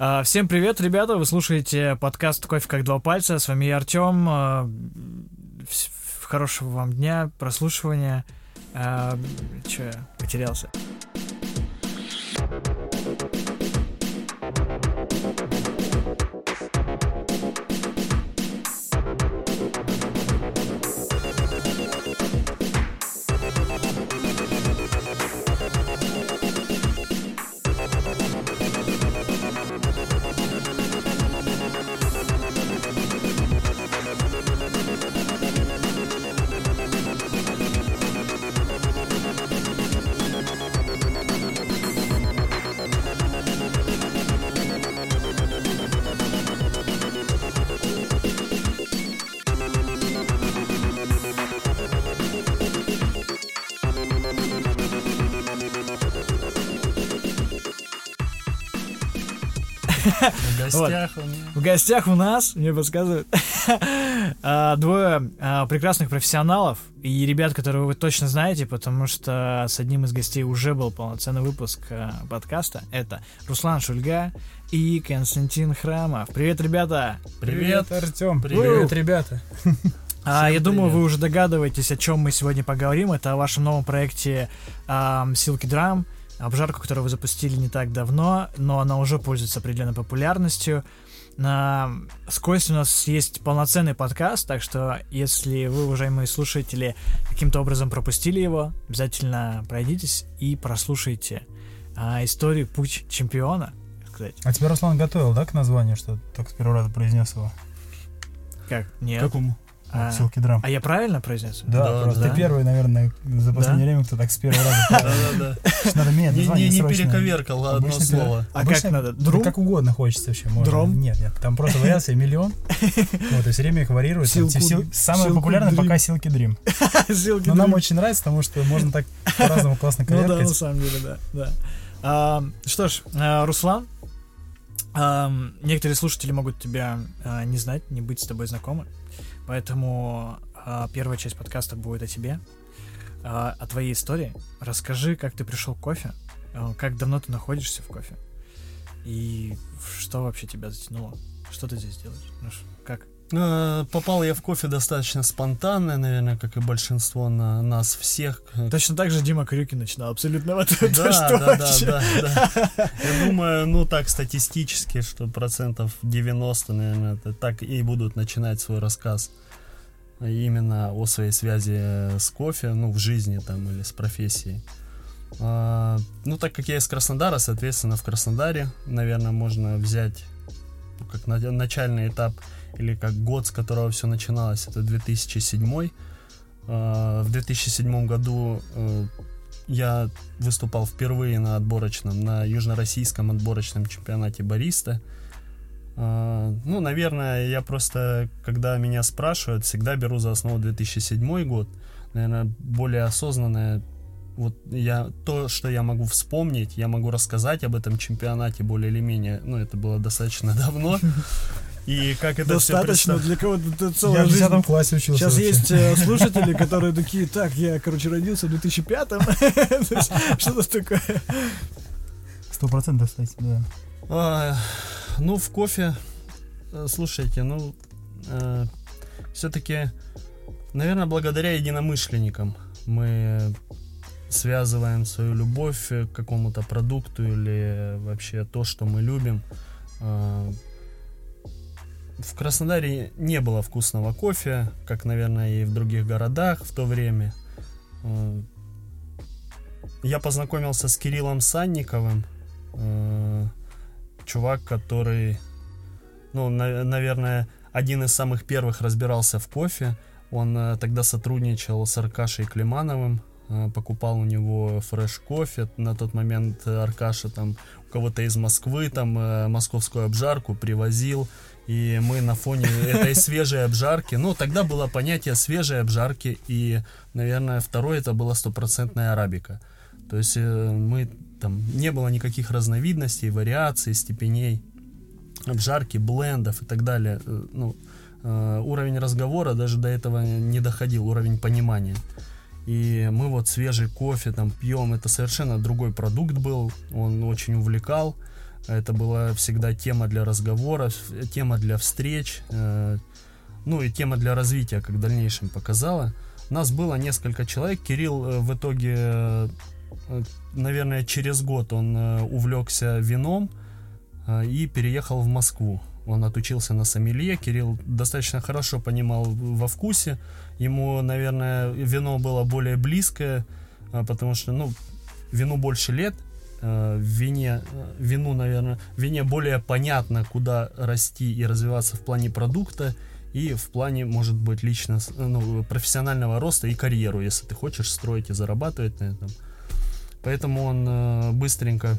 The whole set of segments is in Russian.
А, всем привет, ребята! Вы слушаете подкаст «Кофе как два пальца». С вами я, Артем. А, хорошего вам дня, прослушивания. А, Че, потерялся? Гостях вот. у меня. В гостях у нас, мне подсказывают, а, двое а, прекрасных профессионалов и ребят, которые вы точно знаете, потому что с одним из гостей уже был полноценный выпуск а, подкаста. Это Руслан Шульга и Константин Храмов. Привет, ребята! Привет, Привет Артем! Привет, ребята! А, я думаю, вы уже догадываетесь, о чем мы сегодня поговорим. Это о вашем новом проекте um, Silky Drum обжарку, которую вы запустили не так давно, но она уже пользуется определенной популярностью. На с Костей у нас есть полноценный подкаст, так что если вы, уважаемые слушатели, каким-то образом пропустили его, обязательно пройдитесь и прослушайте а, историю «Путь чемпиона». Сказать. А тебя Руслан готовил, да, к названию, что только с первого раза произнес его? Как? Нет. Какому? А, ссылки драм. А я правильно произнес? Да, да просто да. ты первый, наверное, за последнее время, кто так с первого раза. Да-да-да. Надо менять название Не перековеркал одно слово. А как надо? Друм? Как угодно хочется вообще. Дром? Нет, нет, там просто вариаций миллион. Вот, и все время их вариируют. Самое популярное пока Силки Дрим. Но нам очень нравится, потому что можно так по-разному классно коверкать. Ну да, на самом деле, да. да. А, что ж, а, Руслан, а, некоторые слушатели могут тебя а, не знать, не быть с тобой знакомы. Поэтому а, первая часть подкаста будет о тебе, а, о твоей истории. Расскажи, как ты пришел к кофе, а, как давно ты находишься в кофе, и что вообще тебя затянуло, что ты здесь делаешь, ну, как? Э, попал я в кофе достаточно спонтанно, наверное, как и большинство на нас всех. Точно так же Дима Крюкин начинал, абсолютно вот это да, что да, да, да, да. Я думаю, ну так статистически, что процентов 90, наверное, так и будут начинать свой рассказ именно о своей связи с кофе, ну, в жизни там или с профессией. А, ну, так как я из Краснодара, соответственно, в Краснодаре, наверное, можно взять ну, как на, начальный этап или как год, с которого все начиналось, это 2007. А, в 2007 году э, я выступал впервые на отборочном, на южно-российском отборочном чемпионате бариста. А, ну, наверное, я просто, когда меня спрашивают, всегда беру за основу 2007 год. Наверное, более осознанное вот я то, что я могу вспомнить, я могу рассказать об этом чемпионате более или менее, ну, это было достаточно давно. И как это Достаточно все для кого-то целая Я в 10 жизнь. классе учился. Сейчас вообще. есть э, слушатели, которые такие, так, я, короче, родился в 2005-м. Что-то такое. Сто процентов, кстати, да. А, ну, в кофе, э, слушайте, ну, э, все-таки, наверное, благодаря единомышленникам мы связываем свою любовь к какому-то продукту или вообще то, что мы любим. В Краснодаре не было вкусного кофе, как, наверное, и в других городах в то время. Э, я познакомился с Кириллом Санниковым, э, чувак, который, ну, на, наверное, один из самых первых разбирался в кофе. Он э, тогда сотрудничал с Аркашей Климановым, покупал у него фреш кофе. На тот момент Аркаша там у кого-то из Москвы там московскую обжарку привозил. И мы на фоне этой свежей обжарки, ну, тогда было понятие свежей обжарки, и, наверное, второе это была стопроцентная арабика. То есть э, мы там не было никаких разновидностей, вариаций, степеней обжарки, блендов и так далее. Э, ну, э, уровень разговора даже до этого не доходил, уровень понимания. И мы вот свежий кофе там пьем, это совершенно другой продукт был, он очень увлекал. Это была всегда тема для разговоров, тема для встреч, э, ну и тема для развития, как в дальнейшем показала. Нас было несколько человек. Кирилл э, в итоге, э, наверное, через год он увлекся вином и переехал в Москву. Он отучился на сомелье. Кирилл достаточно хорошо понимал во вкусе. Ему, наверное, вино было более близкое, потому что, ну, вину больше лет, в вине, э, вину, наверное, в вине более понятно, куда расти и развиваться в плане продукта и в плане, может быть, лично, ну, профессионального роста и карьеру, если ты хочешь строить и зарабатывать на этом. Поэтому он э, быстренько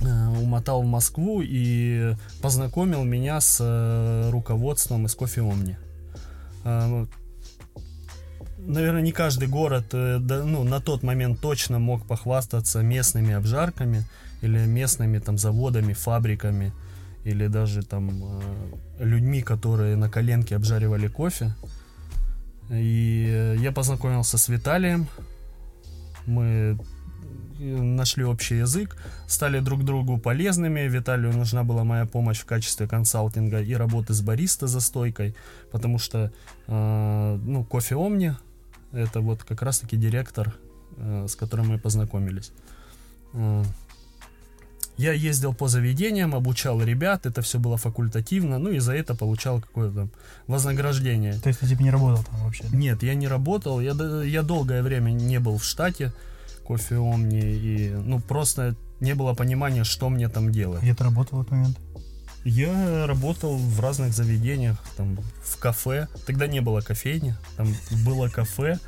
умотал в Москву и познакомил меня с руководством из кофе Омни наверное, не каждый город э, ну, на тот момент точно мог похвастаться местными обжарками или местными там заводами, фабриками или даже там э, людьми, которые на коленке обжаривали кофе. И я познакомился с Виталием. Мы э, нашли общий язык, стали друг другу полезными. Виталию нужна была моя помощь в качестве консалтинга и работы с бариста за стойкой, потому что э, ну, кофе Омни это вот как раз-таки директор, э, с которым мы познакомились. Э, я ездил по заведениям, обучал ребят, это все было факультативно, ну и за это получал какое-то вознаграждение. То есть ты типа не работал там вообще? Да? Нет, я не работал, я, я долгое время не был в штате кофе Омни, и ну просто не было понимания, что мне там делать. Где ты работал в этот момент? Я работал в разных заведениях, там, в кафе. Тогда не было кофейни, там было кафе.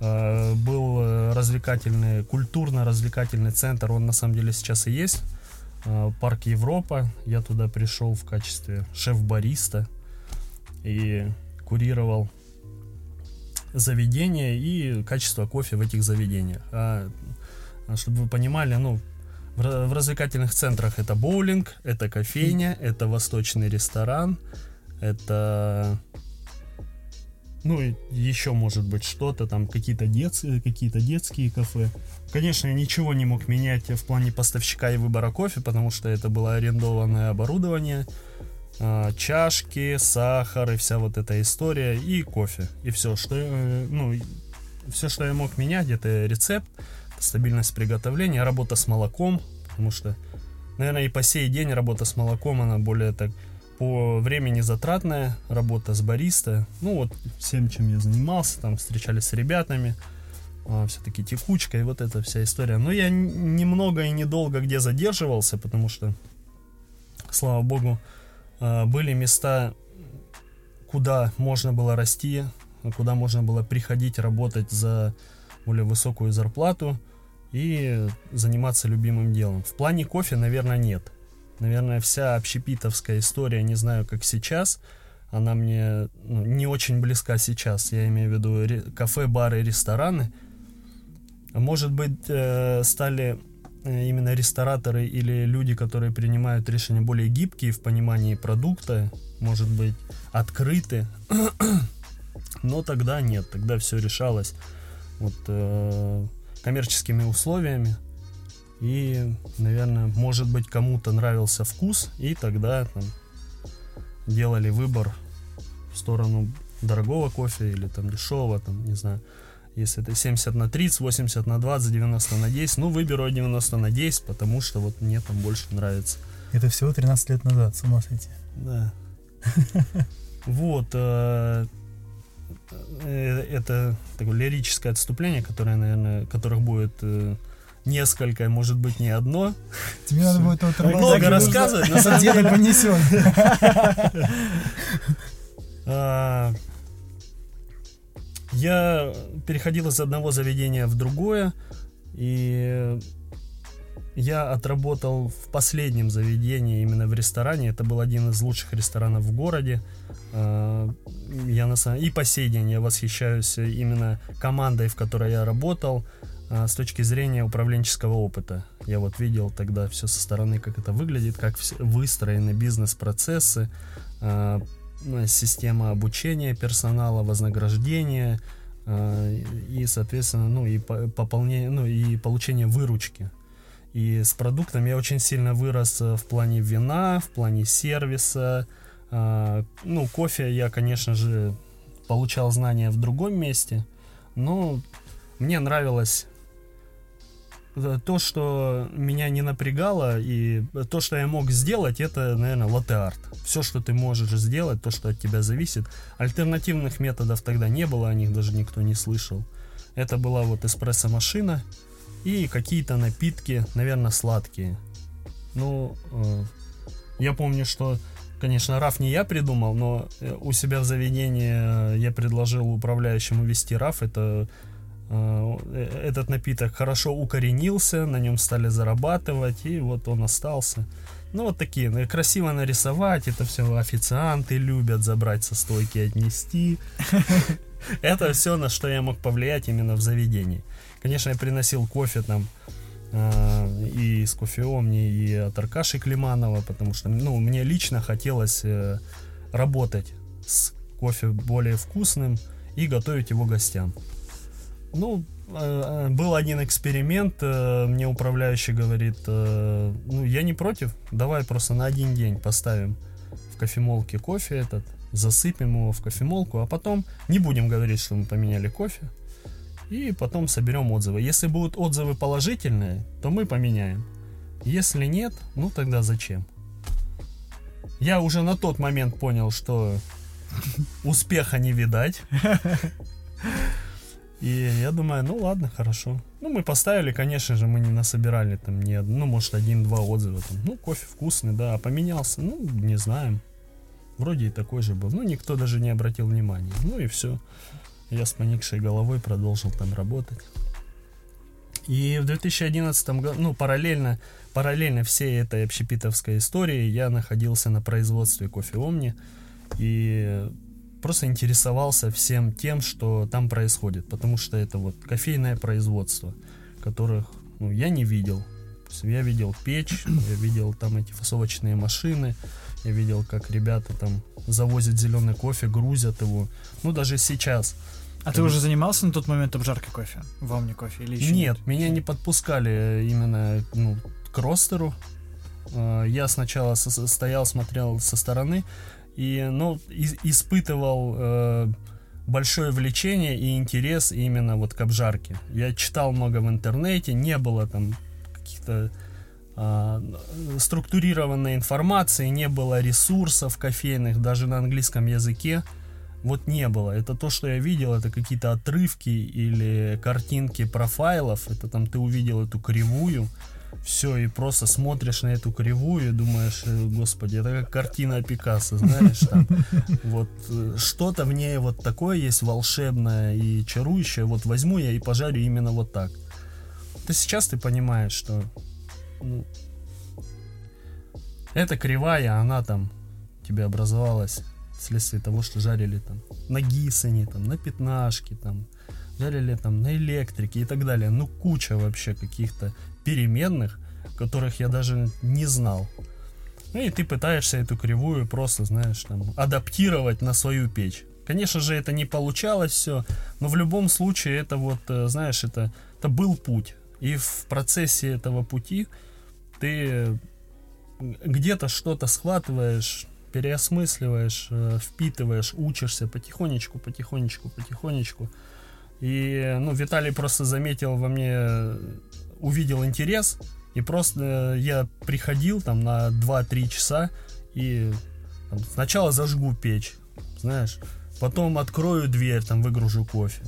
Э, был развлекательный, культурно-развлекательный центр, он на самом деле сейчас и есть. Э, парк Европа. Я туда пришел в качестве шеф-бариста и курировал заведения и качество кофе в этих заведениях. А, чтобы вы понимали, ну, в, развлекательных центрах это боулинг, это кофейня, это восточный ресторан, это ну еще может быть что-то там какие-то детские какие-то детские кафе. Конечно я ничего не мог менять в плане поставщика и выбора кофе потому что это было арендованное оборудование а, чашки сахар и вся вот эта история и кофе. И все что э, ну все что я мог менять это рецепт стабильность приготовления, работа с молоком, потому что, наверное, и по сей день работа с молоком, она более так по времени затратная, работа с бариста, ну вот всем, чем я занимался, там встречались с ребятами, а, все-таки текучка и вот эта вся история. Но я немного и недолго где задерживался, потому что, слава богу, а, были места, куда можно было расти, куда можно было приходить работать за более высокую зарплату – и заниматься любимым делом. В плане кофе, наверное, нет. Наверное, вся общепитовская история, не знаю, как сейчас, она мне ну, не очень близка сейчас. Я имею в виду ре- кафе, бары, рестораны. Может быть, э, стали э, именно рестораторы или люди, которые принимают решения более гибкие в понимании продукта, может быть, открыты. Но тогда нет, тогда все решалось. Вот э, коммерческими условиями. И, наверное, может быть, кому-то нравился вкус, и тогда там, делали выбор в сторону дорогого кофе или там дешевого, там, не знаю, если это 70 на 30, 80 на 20, 90 на 10, ну, выберу 90 на 10, потому что вот мне там больше нравится. Это всего 13 лет назад, с ума сойти. Да. Вот. Э, это такое лирическое отступление, которое, наверное, которых будет э, несколько, может быть, не одно. Тебе надо будет вот много рассказывать, на самом деле понесет. А, я переходил из одного заведения в другое, и я отработал в последнем заведении, именно в ресторане. Это был один из лучших ресторанов в городе. А, на самом и по сей день я восхищаюсь именно командой, в которой я работал, а, с точки зрения управленческого опыта. Я вот видел тогда все со стороны, как это выглядит, как выстроены бизнес-процессы, а, система обучения персонала, вознаграждения и, соответственно, ну и пополнение, ну и получение выручки И с продуктом я очень сильно вырос в плане вина, в плане сервиса. А, ну, кофе я, конечно же, получал знания в другом месте, но мне нравилось то, что меня не напрягало, и то, что я мог сделать, это, наверное, латте-арт. Все, что ты можешь сделать, то, что от тебя зависит. Альтернативных методов тогда не было, о них даже никто не слышал. Это была вот эспрессо-машина и какие-то напитки, наверное, сладкие. Ну, э, я помню, что, конечно, раф не я придумал, но э, у себя в заведении я предложил управляющему вести раф. Это Э, этот напиток хорошо укоренился, на нем стали зарабатывать, и вот он остался. Ну, вот такие, красиво нарисовать, это все официанты любят забрать со стойки, отнести. Это все, на что я мог повлиять именно в заведении. Конечно, я приносил кофе там э, и с кофеомни, и от Аркаши Климанова, потому что, ну, мне лично хотелось э, работать с кофе более вкусным и готовить его гостям. Ну, э, э, был один эксперимент, э, мне управляющий говорит, ну, я не против, давай просто на один день поставим в кофемолке кофе этот, засыпем его в кофемолку, а потом не будем говорить, что мы поменяли кофе, и потом соберем отзывы. Если будут отзывы положительные, то мы поменяем. Если нет, ну тогда зачем? Я уже на тот момент понял, что успеха не видать. И я думаю, ну ладно, хорошо. Ну, мы поставили, конечно же, мы не насобирали там ни ну, может, один-два отзыва. Там. Ну, кофе вкусный, да, а поменялся, ну, не знаем. Вроде и такой же был. Ну, никто даже не обратил внимания. Ну и все. Я с поникшей головой продолжил там работать. И в 2011 году, ну, параллельно, параллельно всей этой общепитовской истории я находился на производстве кофе Омни. И просто интересовался всем тем, что там происходит, потому что это вот кофейное производство, которых ну, я не видел. Я видел печь, я видел там эти фасовочные машины, я видел, как ребята там завозят зеленый кофе, грузят его. Ну, даже сейчас. А ты уже занимался на тот момент обжаркой кофе? В Омни кофе или еще нет? Нет, меня не подпускали именно ну, к ростеру. А, я сначала стоял, смотрел со стороны, и, ну, испытывал э, большое влечение и интерес именно вот к обжарке. Я читал много в интернете, не было там каких-то э, структурированной информации, не было ресурсов кофейных, даже на английском языке. Вот не было. Это то, что я видел, это какие-то отрывки или картинки профайлов. Это там ты увидел эту кривую, все, и просто смотришь на эту кривую и думаешь, «Э, господи, это как картина Пикассо, знаешь, там, вот э, что-то в ней вот такое есть волшебное и чарующее, вот возьму я и пожарю именно вот так. То сейчас ты понимаешь, что ну, эта кривая, она там тебе образовалась вследствие того, что жарили там на гисане, там, на пятнашке, там, жарили там на электрике и так далее. Ну, куча вообще каких-то переменных, которых я даже не знал. Ну и ты пытаешься эту кривую просто, знаешь, там, адаптировать на свою печь. Конечно же, это не получалось все, но в любом случае это вот, э, знаешь, это, это был путь. И в процессе этого пути ты где-то что-то схватываешь, переосмысливаешь, э, впитываешь, учишься потихонечку, потихонечку, потихонечку. И, ну, Виталий просто заметил во мне увидел интерес, и просто э, я приходил там на 2-3 часа и там, сначала зажгу печь, знаешь, потом открою дверь, там выгружу кофе,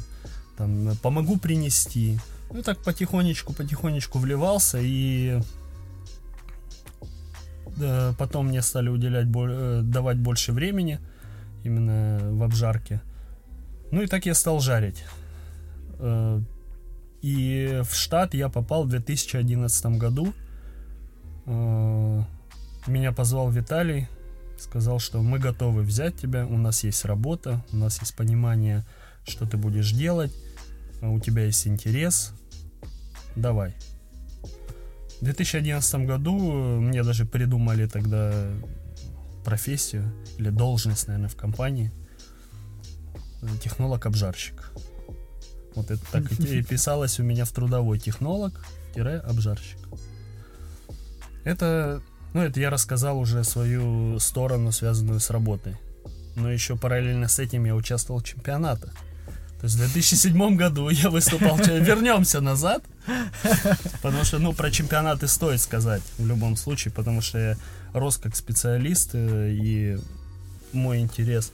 там э, помогу принести. Ну так потихонечку, потихонечку вливался и потом мне стали уделять, э, давать больше времени именно в обжарке. Ну и так я стал жарить. И в штат я попал в 2011 году. Э, меня позвал Виталий, сказал, что мы готовы взять тебя, у нас есть работа, у нас есть понимание, что ты будешь делать, а у тебя есть интерес, давай. В 2011 году мне даже придумали тогда профессию или должность, наверное, в компании. Технолог-обжарщик. Вот это так и писалось у меня в трудовой технолог-обжарщик. Это, ну, это я рассказал уже свою сторону, связанную с работой. Но еще параллельно с этим я участвовал в чемпионатах. То есть в 2007 году я выступал... Вернемся назад. Потому что, ну, про чемпионаты стоит сказать в любом случае, потому что я рос как специалист, э, и мой интерес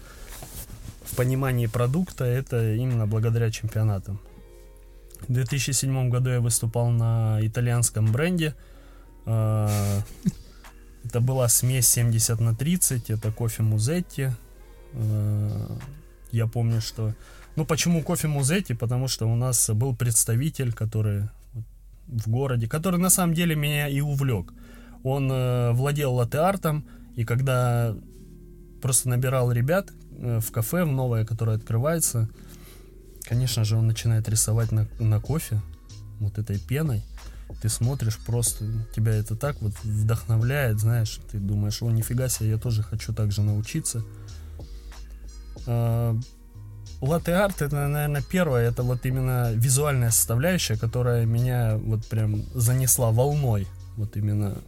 в понимании продукта это именно благодаря чемпионатам. В 2007 году я выступал на итальянском бренде. А, это была смесь 70 на 30, это кофе Музетти. А, я помню, что... Ну, почему кофе Музетти? Потому что у нас был представитель, который в городе, который на самом деле меня и увлек. Он э, владел латте-артом, и когда просто набирал ребят э, в кафе, в новое, которое открывается, конечно же, он начинает рисовать на, на кофе вот этой пеной. Ты смотришь просто, тебя это так вот вдохновляет, знаешь, ты думаешь, о, нифига себе, я тоже хочу так же научиться. А, латте-арт это, наверное, первое, это вот именно визуальная составляющая, которая меня вот прям занесла волной, вот именно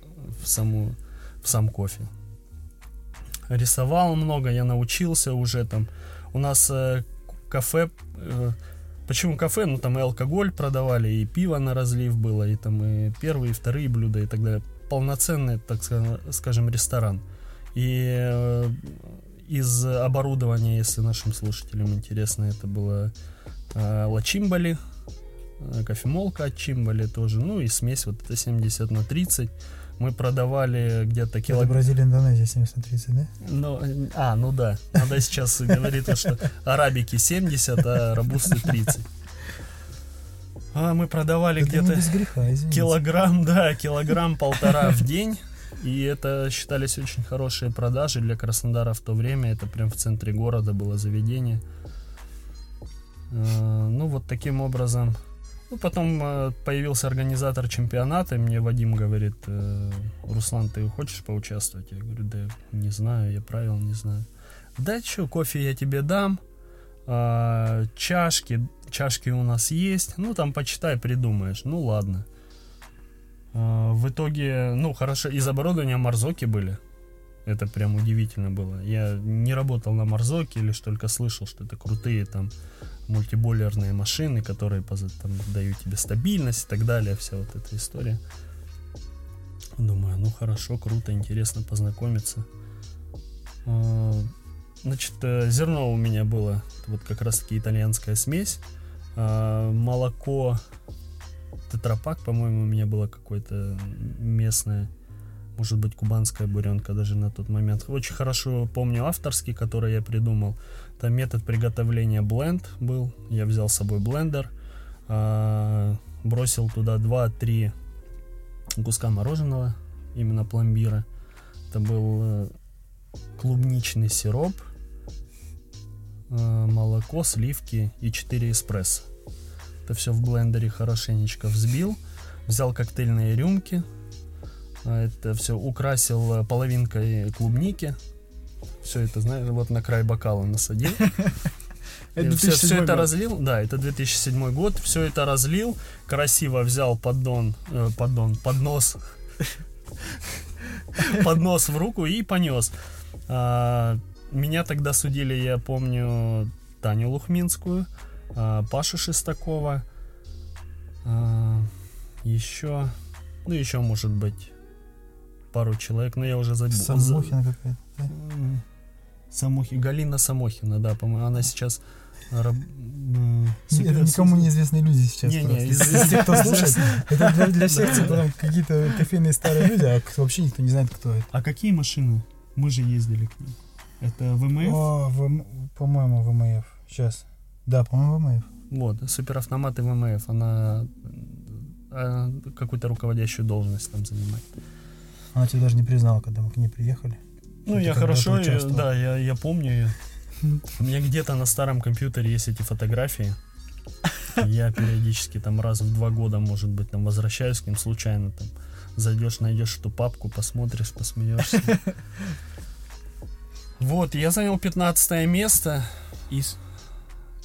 в саму, в сам кофе. Рисовал много, я научился уже там. У нас э, кафе, э, почему кафе? Ну там и алкоголь продавали, и пиво на разлив было, и там и первые, и вторые блюда и так далее. Полноценный, так скажем, ресторан. И э, из оборудования, если нашим слушателям интересно, это было э, Лачимбали, э, кофемолка от Чимбали тоже, ну и смесь вот это 70 на 30. Мы продавали где-то килограмм. Это Бразилия, Индонезия 70 на 30, да? Ну, а, ну да. Надо сейчас говорить, что арабики 70, а рабусты 30. А мы продавали где-то килограмм, да, килограмм полтора в день. И это считались очень хорошие продажи для Краснодара в то время. Это прям в центре города было заведение. А, ну, вот таким образом. Ну, потом а, появился организатор чемпионата, и мне Вадим говорит, «Э, Руслан, ты хочешь поучаствовать? Я говорю, да не знаю, я правил не знаю. Да что, кофе я тебе дам, а, чашки, чашки у нас есть, ну, там почитай, придумаешь. Ну, ладно. А, в итоге, ну, хорошо, из оборудования Марзоки были. Это прям удивительно было. Я не работал на Марзоке, лишь только слышал, что это крутые там мультиболерные машины, которые там, дают тебе стабильность и так далее, вся вот эта история. Думаю, ну хорошо, круто, интересно познакомиться. А, значит, э, зерно у меня было, вот как раз таки итальянская смесь. Молоко тетрапак, по-моему, у меня было какое-то местное, может быть, кубанская буренка даже на тот момент. Очень хорошо помню авторский, который я придумал. Там метод приготовления бленд был. Я взял с собой блендер, а, бросил туда 2-3 куска мороженого, именно пломбира. Это был э, клубничный сироп, э, молоко, сливки и 4 эспрессо. Это все в блендере хорошенечко взбил. Взял коктейльные рюмки. А, это все украсил э, половинкой клубники. Все это, знаешь, вот на край бокала насадил. Это все, все это разлил, да, это 2007 год, все это разлил, красиво взял поддон, э, поддон, поднос, поднос в руку и понес. А, меня тогда судили, я помню, Таню Лухминскую, а, Паша Шестакова, а, еще, ну еще может быть пару человек, но я уже забыл. Самохина какая-то. Да? Самохи, Галина Самохина, да, по-моему, она сейчас Раб... Это никому неизвестные люди сейчас. Не, не, из, из тех, кто слушает. Это для, для всех типа, какие-то кофейные старые люди, а вообще никто не знает, кто это. А какие машины? Мы же ездили к ним. Это ВМФ? О, в, по-моему, ВМФ. Сейчас. Да, по-моему, ВМФ. Вот, суперавтомат и ВМФ, она а, какую-то руководящую должность там занимает. Она тебя даже не признала, когда мы к ней приехали. Ну, я хорошо, я, да, я, я помню ее. У меня где-то на старом компьютере есть эти фотографии. Я периодически там раз в два года, может быть, там возвращаюсь к ним случайно, там зайдешь, найдешь эту папку, посмотришь, посмеешься. Вот, я занял 15 место. Из?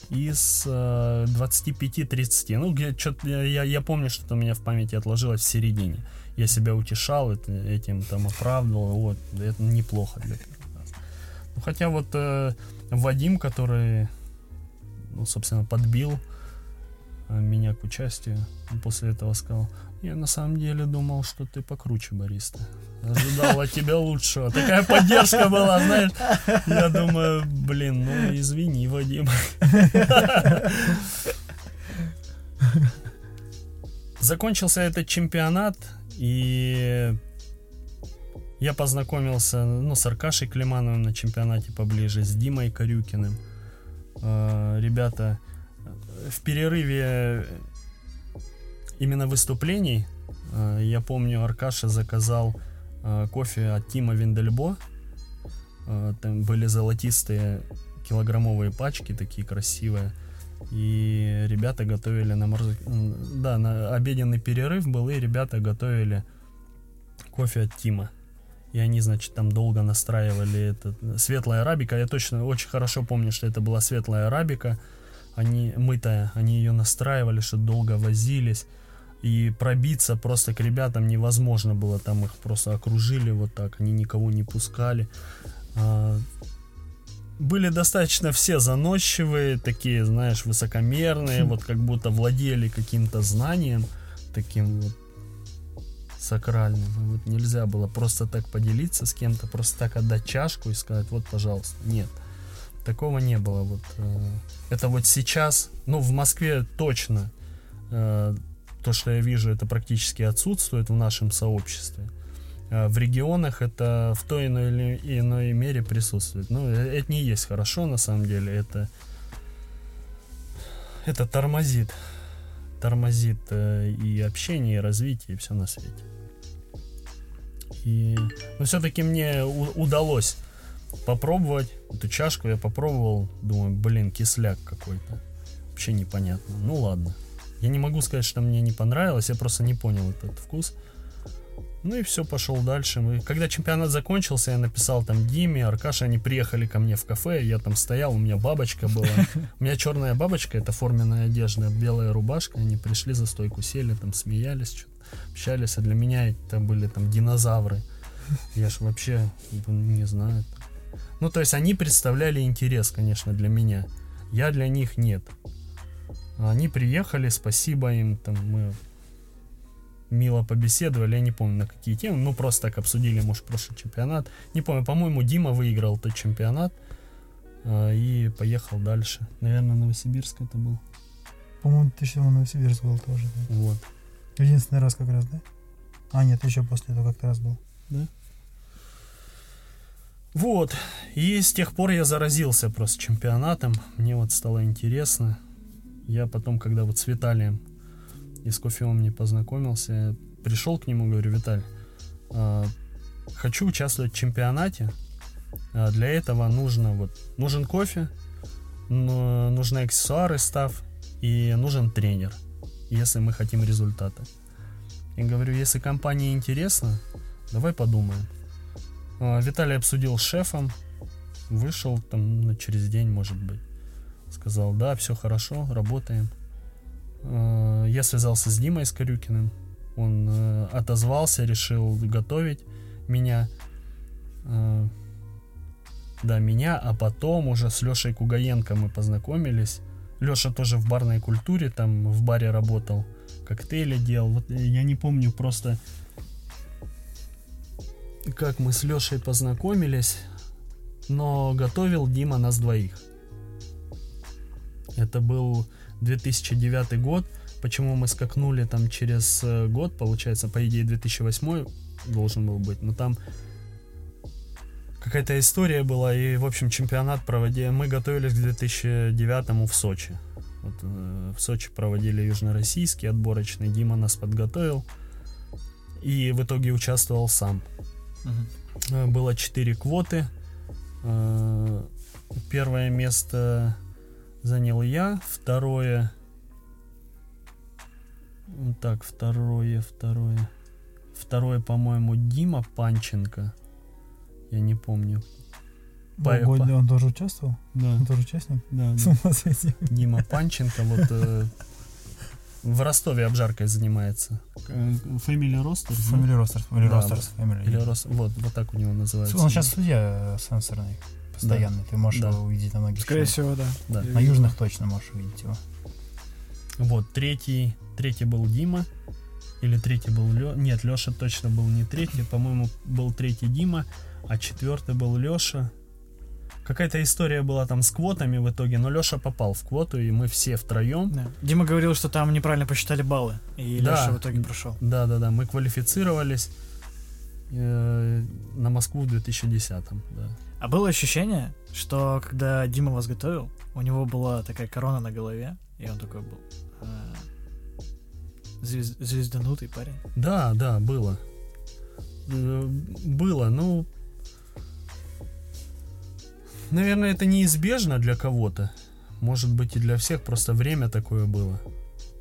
Из э, 25-30. Ну, я, я, я помню, что-то у меня в памяти отложилось в середине. я себя утешал этим, там оправдывал, вот, это неплохо для. Ну, хотя вот э, Вадим, который, ну, собственно, подбил э, меня к участию, после этого сказал, я на самом деле думал, что ты покруче бариста. Ожидал от тебя лучшего. Такая поддержка была, знаешь. Я думаю, блин, ну извини, Вадим. Закончился этот чемпионат, и я познакомился ну, с Аркашей Климановым на чемпионате поближе, с Димой Корюкиным. Э, ребята, в перерыве именно выступлений, э, я помню, Аркаша заказал кофе от Тима Виндельбо. Там были золотистые килограммовые пачки, такие красивые. И ребята готовили на морз... Да, на обеденный перерыв был, и ребята готовили кофе от Тима. И они, значит, там долго настраивали этот светлая арабика. Я точно очень хорошо помню, что это была светлая арабика. Они мытая, они ее настраивали, что долго возились. И пробиться просто к ребятам невозможно было. Там их просто окружили вот так, они никого не пускали. А, были достаточно все заносчивые, такие, знаешь, высокомерные, вот как будто владели каким-то знанием, таким вот сакральным. И вот нельзя было просто так поделиться с кем-то, просто так отдать чашку и сказать, вот, пожалуйста. Нет, такого не было. Вот э, это вот сейчас, ну, в Москве точно э, то, что я вижу, это практически отсутствует в нашем сообществе. Э, в регионах это в той или иной мере присутствует. Ну, э, это не есть хорошо, на самом деле, это, это тормозит. Тормозит э, и общение, и развитие, и все на свете. И, но все-таки мне удалось попробовать эту чашку. Я попробовал, думаю, блин, кисляк какой-то. Вообще непонятно. Ну ладно. Я не могу сказать, что мне не понравилось, я просто не понял этот вкус. Ну и все, пошел дальше. Мы, когда чемпионат закончился, я написал там Диме, Аркаша, они приехали ко мне в кафе, я там стоял, у меня бабочка была. У меня черная бабочка, это форменная одежда, белая рубашка. Они пришли за стойку, сели, там смеялись, общались, а для меня это были там динозавры. Я ж вообще не знаю. Ну, то есть они представляли интерес, конечно, для меня. Я для них нет. Они приехали, спасибо им, там мы мило побеседовали, я не помню на какие темы, ну просто так обсудили, может, прошлый чемпионат. Не помню, по-моему, Дима выиграл тот чемпионат э, и поехал дальше. Наверное, Новосибирск это был. По-моему, ты еще Новосибирск был тоже. Да? Вот. Единственный раз как раз, да? А, нет, еще после этого как-то раз был. Да? Вот. И с тех пор я заразился просто чемпионатом. Мне вот стало интересно. Я потом, когда вот с Виталием из кофеом не познакомился, пришел к нему, говорю, Виталь, э, хочу участвовать в чемпионате. Э, для этого нужно вот нужен кофе, нужны аксессуары, став и нужен тренер, если мы хотим результата. И говорю, если компании интересно, давай подумаем. Э, Виталий обсудил с шефом, вышел там через день, может быть. Сказал, да, все хорошо, работаем. Э, я связался с Димой Скорюкиным. Он э, отозвался, решил готовить меня. Э, да, меня, а потом уже с Лешей Кугаенко мы познакомились. Леша тоже в барной культуре, там в баре работал, коктейли делал. Вот я не помню просто, как мы с Лешей познакомились, но готовил Дима нас двоих. Это был 2009 год. Почему мы скакнули там через э, год, получается, по идее 2008 должен был быть, но там какая-то история была, и, в общем, чемпионат проводили. Мы готовились к 2009 в Сочи. Вот, э, в Сочи проводили южно-российский отборочный. Дима нас подготовил. И в итоге участвовал сам. Угу. Было 4 квоты. Э, первое место занял я. Второе... Так, второе, второе. Второе, по-моему, Дима Панченко. Я не помню. По, по... Он тоже участвовал? Да. Он тоже участник? Да. да. Дима Панченко, вот... Э, в Ростове обжаркой занимается. Фамилия Ростов? Фамилия Ростов. Фамилия Ростов. Фамилия Ростов. Вот, вот так у него называется. Он сейчас судья сенсорный, постоянный. Да. Ты можешь да. его увидеть на многих Скорее шоу. всего, да. да. На южных точно можешь увидеть его. Вот, третий, третий был Дима. Или третий был Лё... Нет, Леша точно был не третий. По-моему, был третий Дима, а четвертый был Леша. Какая-то история была там с квотами в итоге, но Леша попал в квоту, и мы все втроем. Да. Дима говорил, что там неправильно посчитали баллы, и да. Леша в итоге прошел. Да, да, да. Мы квалифицировались э, на Москву в 2010 да. А было ощущение, что когда Дима вас готовил, у него была такая корона на голове, и он такой был э, звезд, звезданутый парень. Да, да, было. Э, было, ну, Наверное, это неизбежно для кого-то. Может быть и для всех, просто время такое было.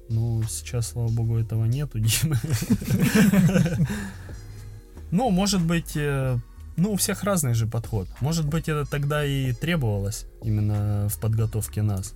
Ну, сейчас, слава богу, этого нету, Димы. Ну, может быть, э, ну, у всех разный же подход. Может быть, это тогда и требовалось именно в подготовке нас.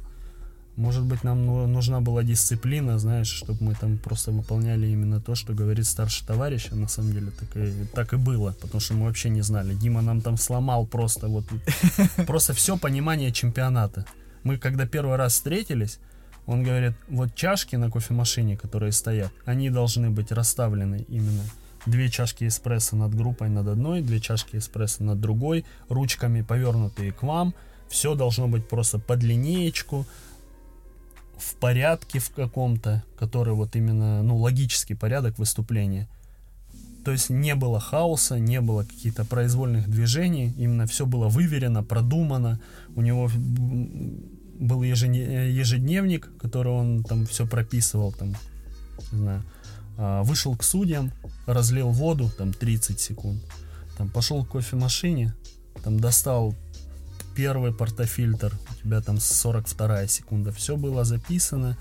Может быть, нам ну, нужна была дисциплина, знаешь, чтобы мы там просто выполняли именно то, что говорит старший товарищ. А на самом деле так и, так и было, потому что мы вообще не знали. Дима нам там сломал просто вот просто все понимание чемпионата. Мы когда первый раз встретились, он говорит, вот чашки на кофемашине, которые стоят, они должны быть расставлены именно две чашки эспрессо над группой над одной, две чашки эспрессо над другой, ручками повернутые к вам. Все должно быть просто под линеечку в порядке в каком-то, который вот именно, ну, логический порядок выступления. То есть не было хаоса, не было каких-то произвольных движений, именно все было выверено, продумано. У него был ежедневник, который он там все прописывал, там, не знаю, вышел к судьям, разлил воду, там 30 секунд, там пошел к кофемашине, там достал первый портофильтр, у тебя там 42 секунда. Все было записано,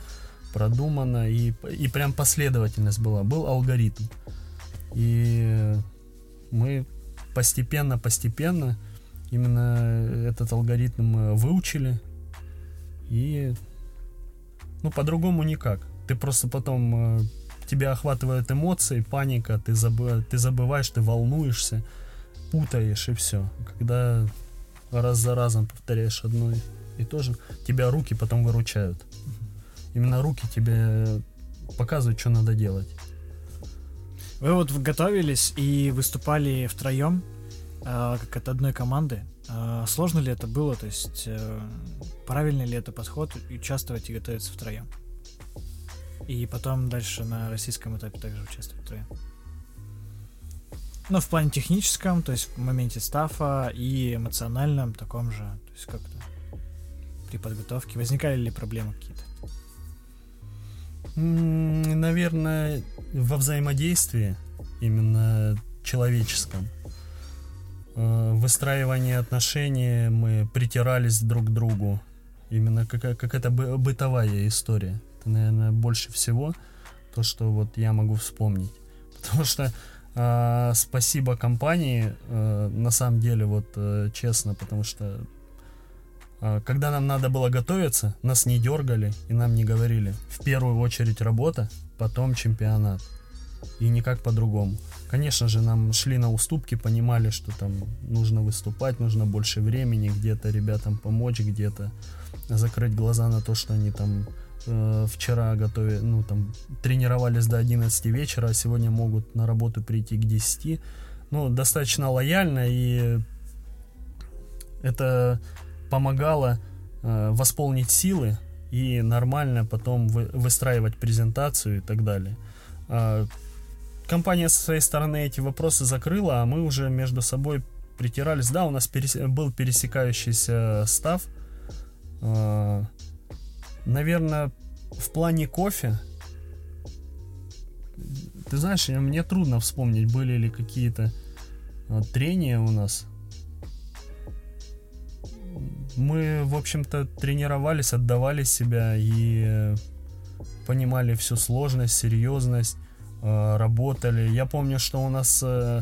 продумано, и, и прям последовательность была. Был алгоритм. И мы постепенно-постепенно именно этот алгоритм выучили. И ну, по-другому никак. Ты просто потом э, тебя охватывают эмоции, паника, ты, забы, ты забываешь, ты волнуешься, путаешь и все. Когда раз за разом повторяешь одно и то же, тебя руки потом выручают. Именно руки тебе показывают, что надо делать. Вы вот готовились и выступали втроем, э, как от одной команды. Э, сложно ли это было? То есть э, правильный ли это подход участвовать и готовиться втроем? И потом дальше на российском этапе также участвовать втроем? Ну, в плане техническом, то есть в моменте стафа и эмоциональном таком же. То есть как-то при подготовке возникали ли проблемы какие-то? Наверное, во взаимодействии, именно человеческом. Э, выстраивание отношений мы притирались друг к другу. Именно как, как это бытовая история. Наверное, больше всего то, что вот я могу вспомнить. Потому что а, спасибо компании, а, на самом деле, вот а, честно, потому что а, когда нам надо было готовиться, нас не дергали и нам не говорили. В первую очередь работа, потом чемпионат. И никак по-другому. Конечно же, нам шли на уступки, понимали, что там нужно выступать, нужно больше времени, где-то ребятам помочь, где-то закрыть глаза на то, что они там э, вчера готовили, ну там тренировались до 11 вечера, а сегодня могут на работу прийти к 10. Ну, достаточно лояльно, и это помогало э, восполнить силы и нормально потом вы, выстраивать презентацию и так далее. Э, компания со своей стороны эти вопросы закрыла, а мы уже между собой притирались. Да, у нас перес... был пересекающийся став. Э, наверное, в плане кофе, ты знаешь, мне трудно вспомнить, были ли какие-то э, трения у нас. Мы, в общем-то, тренировались, отдавали себя и понимали всю сложность, серьезность, э, работали. Я помню, что у нас э,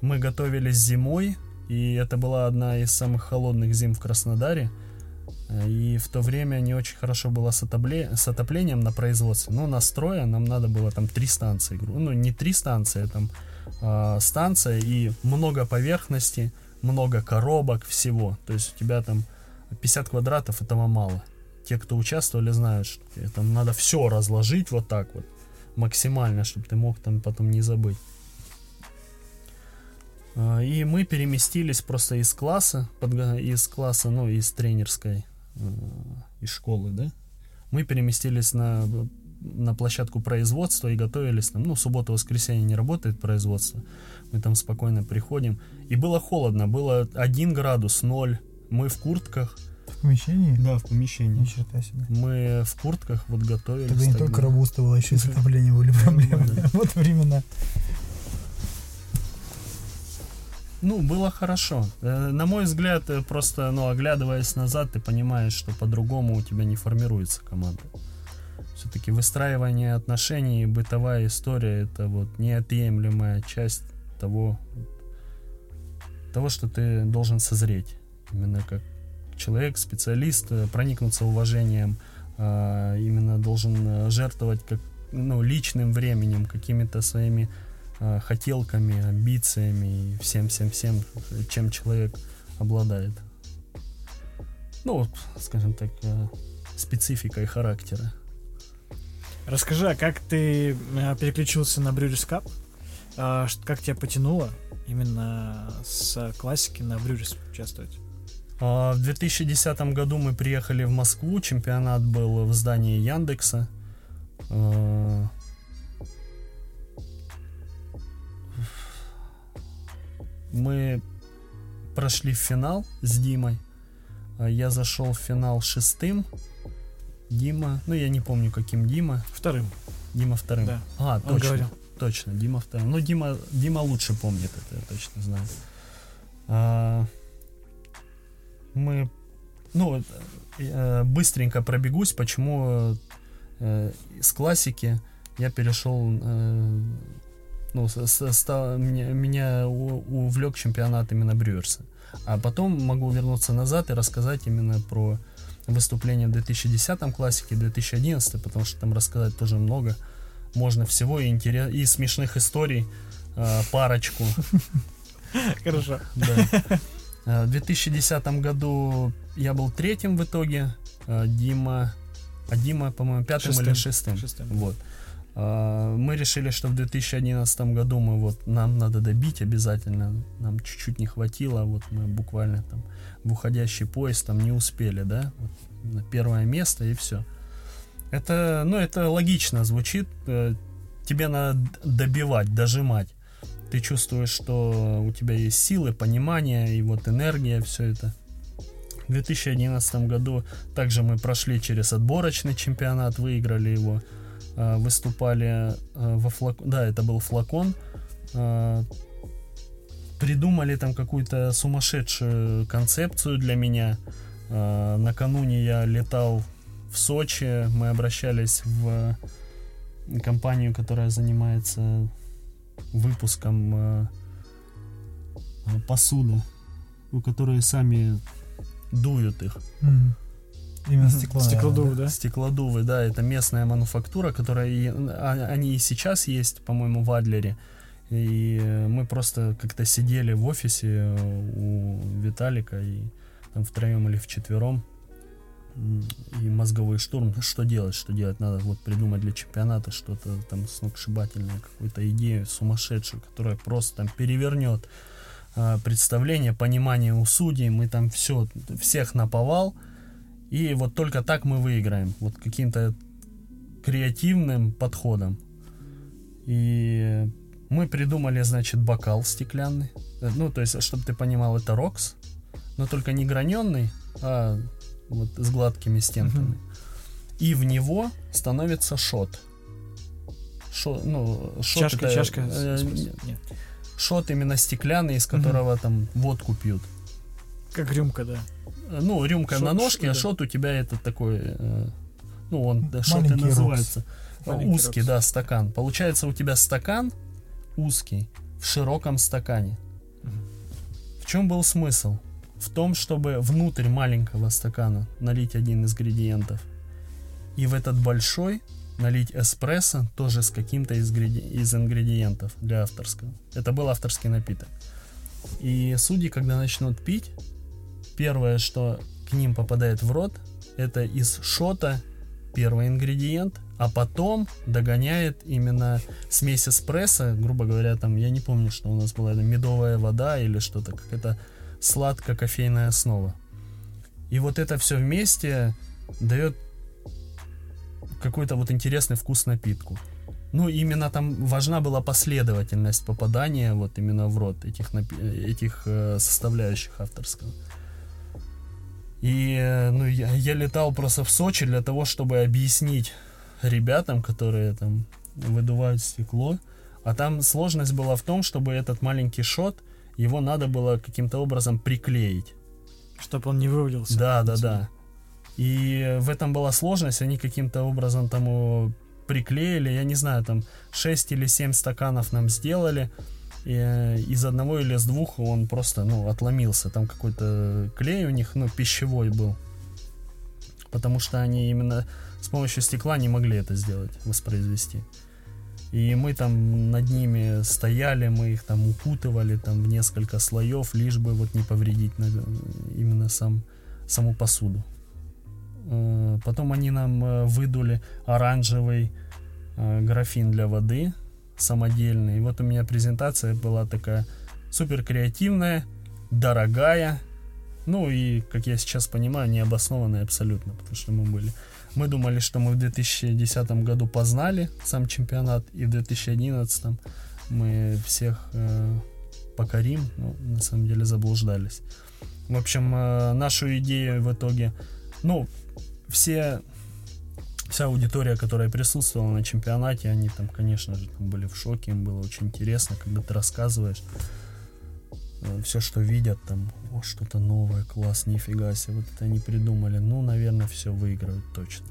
мы готовились зимой, и это была одна из самых холодных зим в Краснодаре. И в то время не очень хорошо было с, отопле... с отоплением на производстве. Ну, настроя нам надо было там три станции. Ну, не три станции, а там э, станция и много поверхности, много коробок, всего. То есть у тебя там 50 квадратов, этого мало. Те, кто участвовали, знают, что там надо все разложить вот так вот максимально, чтобы ты мог там потом не забыть. А, и мы переместились просто из класса, из класса, ну, из тренерской, из школы, да, мы переместились на, на площадку производства и готовились там, ну, суббота-воскресенье не работает производство, мы там спокойно приходим, и было холодно, было 1 градус, 0, мы в куртках, в помещении? Да, в помещении. Ни черта себе. Мы в куртках вот готовились. Тогда не тогда. только робуста было, еще и с отоплением были проблемы. Вот времена. Ну, было хорошо. Э, на мой взгляд, э, просто, ну, оглядываясь назад, ты понимаешь, что по-другому у тебя не формируется команда. Все-таки выстраивание отношений, бытовая история, это вот неотъемлемая часть того, того, что ты должен созреть. Именно как человек, специалист, э, проникнуться уважением, а, именно должен жертвовать как, ну, личным временем, какими-то своими хотелками, амбициями и всем-всем-всем, чем человек обладает. Ну, вот, скажем так, э, спецификой характера. Расскажи, а как ты э, переключился на Cup? А, как тебя потянуло именно с классики на Brewers участвовать? А, в 2010 году мы приехали в Москву, чемпионат был в здании Яндекса. Мы прошли в финал с Димой. А я зашел в финал шестым. Дима, ну я не помню, каким Дима. Вторым. Дима вторым. Да. А, точно. Он говорил. Точно, Дима вторым. Ну, Дима, Дима лучше помнит это, я точно знаю. А, мы, ну, э, быстренько пробегусь, почему э, с классики я перешел ну, стал, меня, меня увлек чемпионат именно Брюерса. А потом могу вернуться назад и рассказать именно про выступление в 2010 классике, 2011, потому что там рассказать тоже много. Можно всего и, интерес, и смешных историй, э, парочку. Хорошо. Да. А, в 2010 году я был третьим в итоге, а Дима, а Дима, по-моему, пятым шестым. или шестым. шестым. Вот. А, мы решили, что в 2011 году мы вот нам надо добить обязательно, нам чуть-чуть не хватило, вот мы буквально там в уходящий поезд там не успели, да, вот, на первое место и все. Это, ну, это логично звучит, э, тебе надо добивать, дожимать. Ты чувствуешь, что у тебя есть силы, понимание и вот энергия, все это. В 2011 году также мы прошли через отборочный чемпионат, выиграли его. Э, выступали э, во флакон, да, это был флакон, э, придумали там какую-то сумасшедшую концепцию для меня. Накануне я летал в Сочи, мы обращались в компанию, которая занимается выпуском посуды, у которой сами дуют их. Mm-hmm. Именно стекло. Стеклодувы, да? Стеклодувы, да, это местная мануфактура, которая и, а, они и сейчас есть, по-моему, в Адлере. И мы просто как-то сидели в офисе у Виталика и там втроем или вчетвером и мозговой штурм. Что делать, что делать? Надо вот придумать для чемпионата что-то там сногсшибательное, какую-то идею сумасшедшую, которая просто там перевернет э, представление, понимание у судей. Мы там все, всех наповал. И вот только так мы выиграем. Вот каким-то креативным подходом. И мы придумали, значит, бокал стеклянный. Э, ну, то есть, чтобы ты понимал, это рокс, но только не граненый, а вот с гладкими стенками. И в него становится шот. Шот, ну, шот чашка, это, чашка. Э, нет. Шот именно стеклянный, из которого там водку пьют. Как рюмка, да ну, рюмка шот, на ножке, а шот у тебя этот такой, э, ну, он, да, шот и называется. Маленький узкий, рокс. да, стакан. Получается, у тебя стакан узкий в широком стакане. Угу. В чем был смысл? в том, чтобы внутрь маленького стакана налить один из ингредиентов. И в этот большой налить эспрессо тоже с каким-то из, из ингредиентов для авторского. Это был авторский напиток. И судьи, когда начнут пить, первое, что к ним попадает в рот, это из шота первый ингредиент, а потом догоняет именно смесь эспрессо, грубо говоря, там, я не помню, что у нас была, это медовая вода или что-то, как это сладко-кофейная основа. И вот это все вместе дает какой-то вот интересный вкус напитку. Ну, именно там важна была последовательность попадания вот именно в рот этих, этих э, составляющих авторского. И э, ну, я, я летал просто в Сочи для того, чтобы объяснить ребятам, которые там выдувают стекло. А там сложность была в том, чтобы этот маленький шот, его надо было каким-то образом приклеить. Чтобы он не вывалился. Да, да, да. И в этом была сложность, они каким-то образом там его приклеили, я не знаю, там 6 или 7 стаканов нам сделали, и э, из одного или из двух он просто, ну, отломился, там какой-то клей у них, ну, пищевой был, потому что они именно с помощью стекла не могли это сделать, воспроизвести. И мы там над ними стояли, мы их там укутывали там в несколько слоев, лишь бы вот не повредить именно сам, саму посуду. Э, потом они нам э, выдули оранжевый графин для воды самодельный. И вот у меня презентация была такая супер креативная, дорогая, ну и, как я сейчас понимаю, необоснованная абсолютно, потому что мы были. Мы думали, что мы в 2010 году познали сам чемпионат, и в 2011 мы всех э, покорим. Ну, на самом деле заблуждались. В общем, э, нашу идею в итоге, ну, все, вся аудитория, которая присутствовала на чемпионате, они там, конечно же, там были в шоке, им было очень интересно, когда ты рассказываешь э, все, что видят, там, о, что-то новое, класс, нифига себе, вот это они придумали, ну, наверное, все выиграют точно.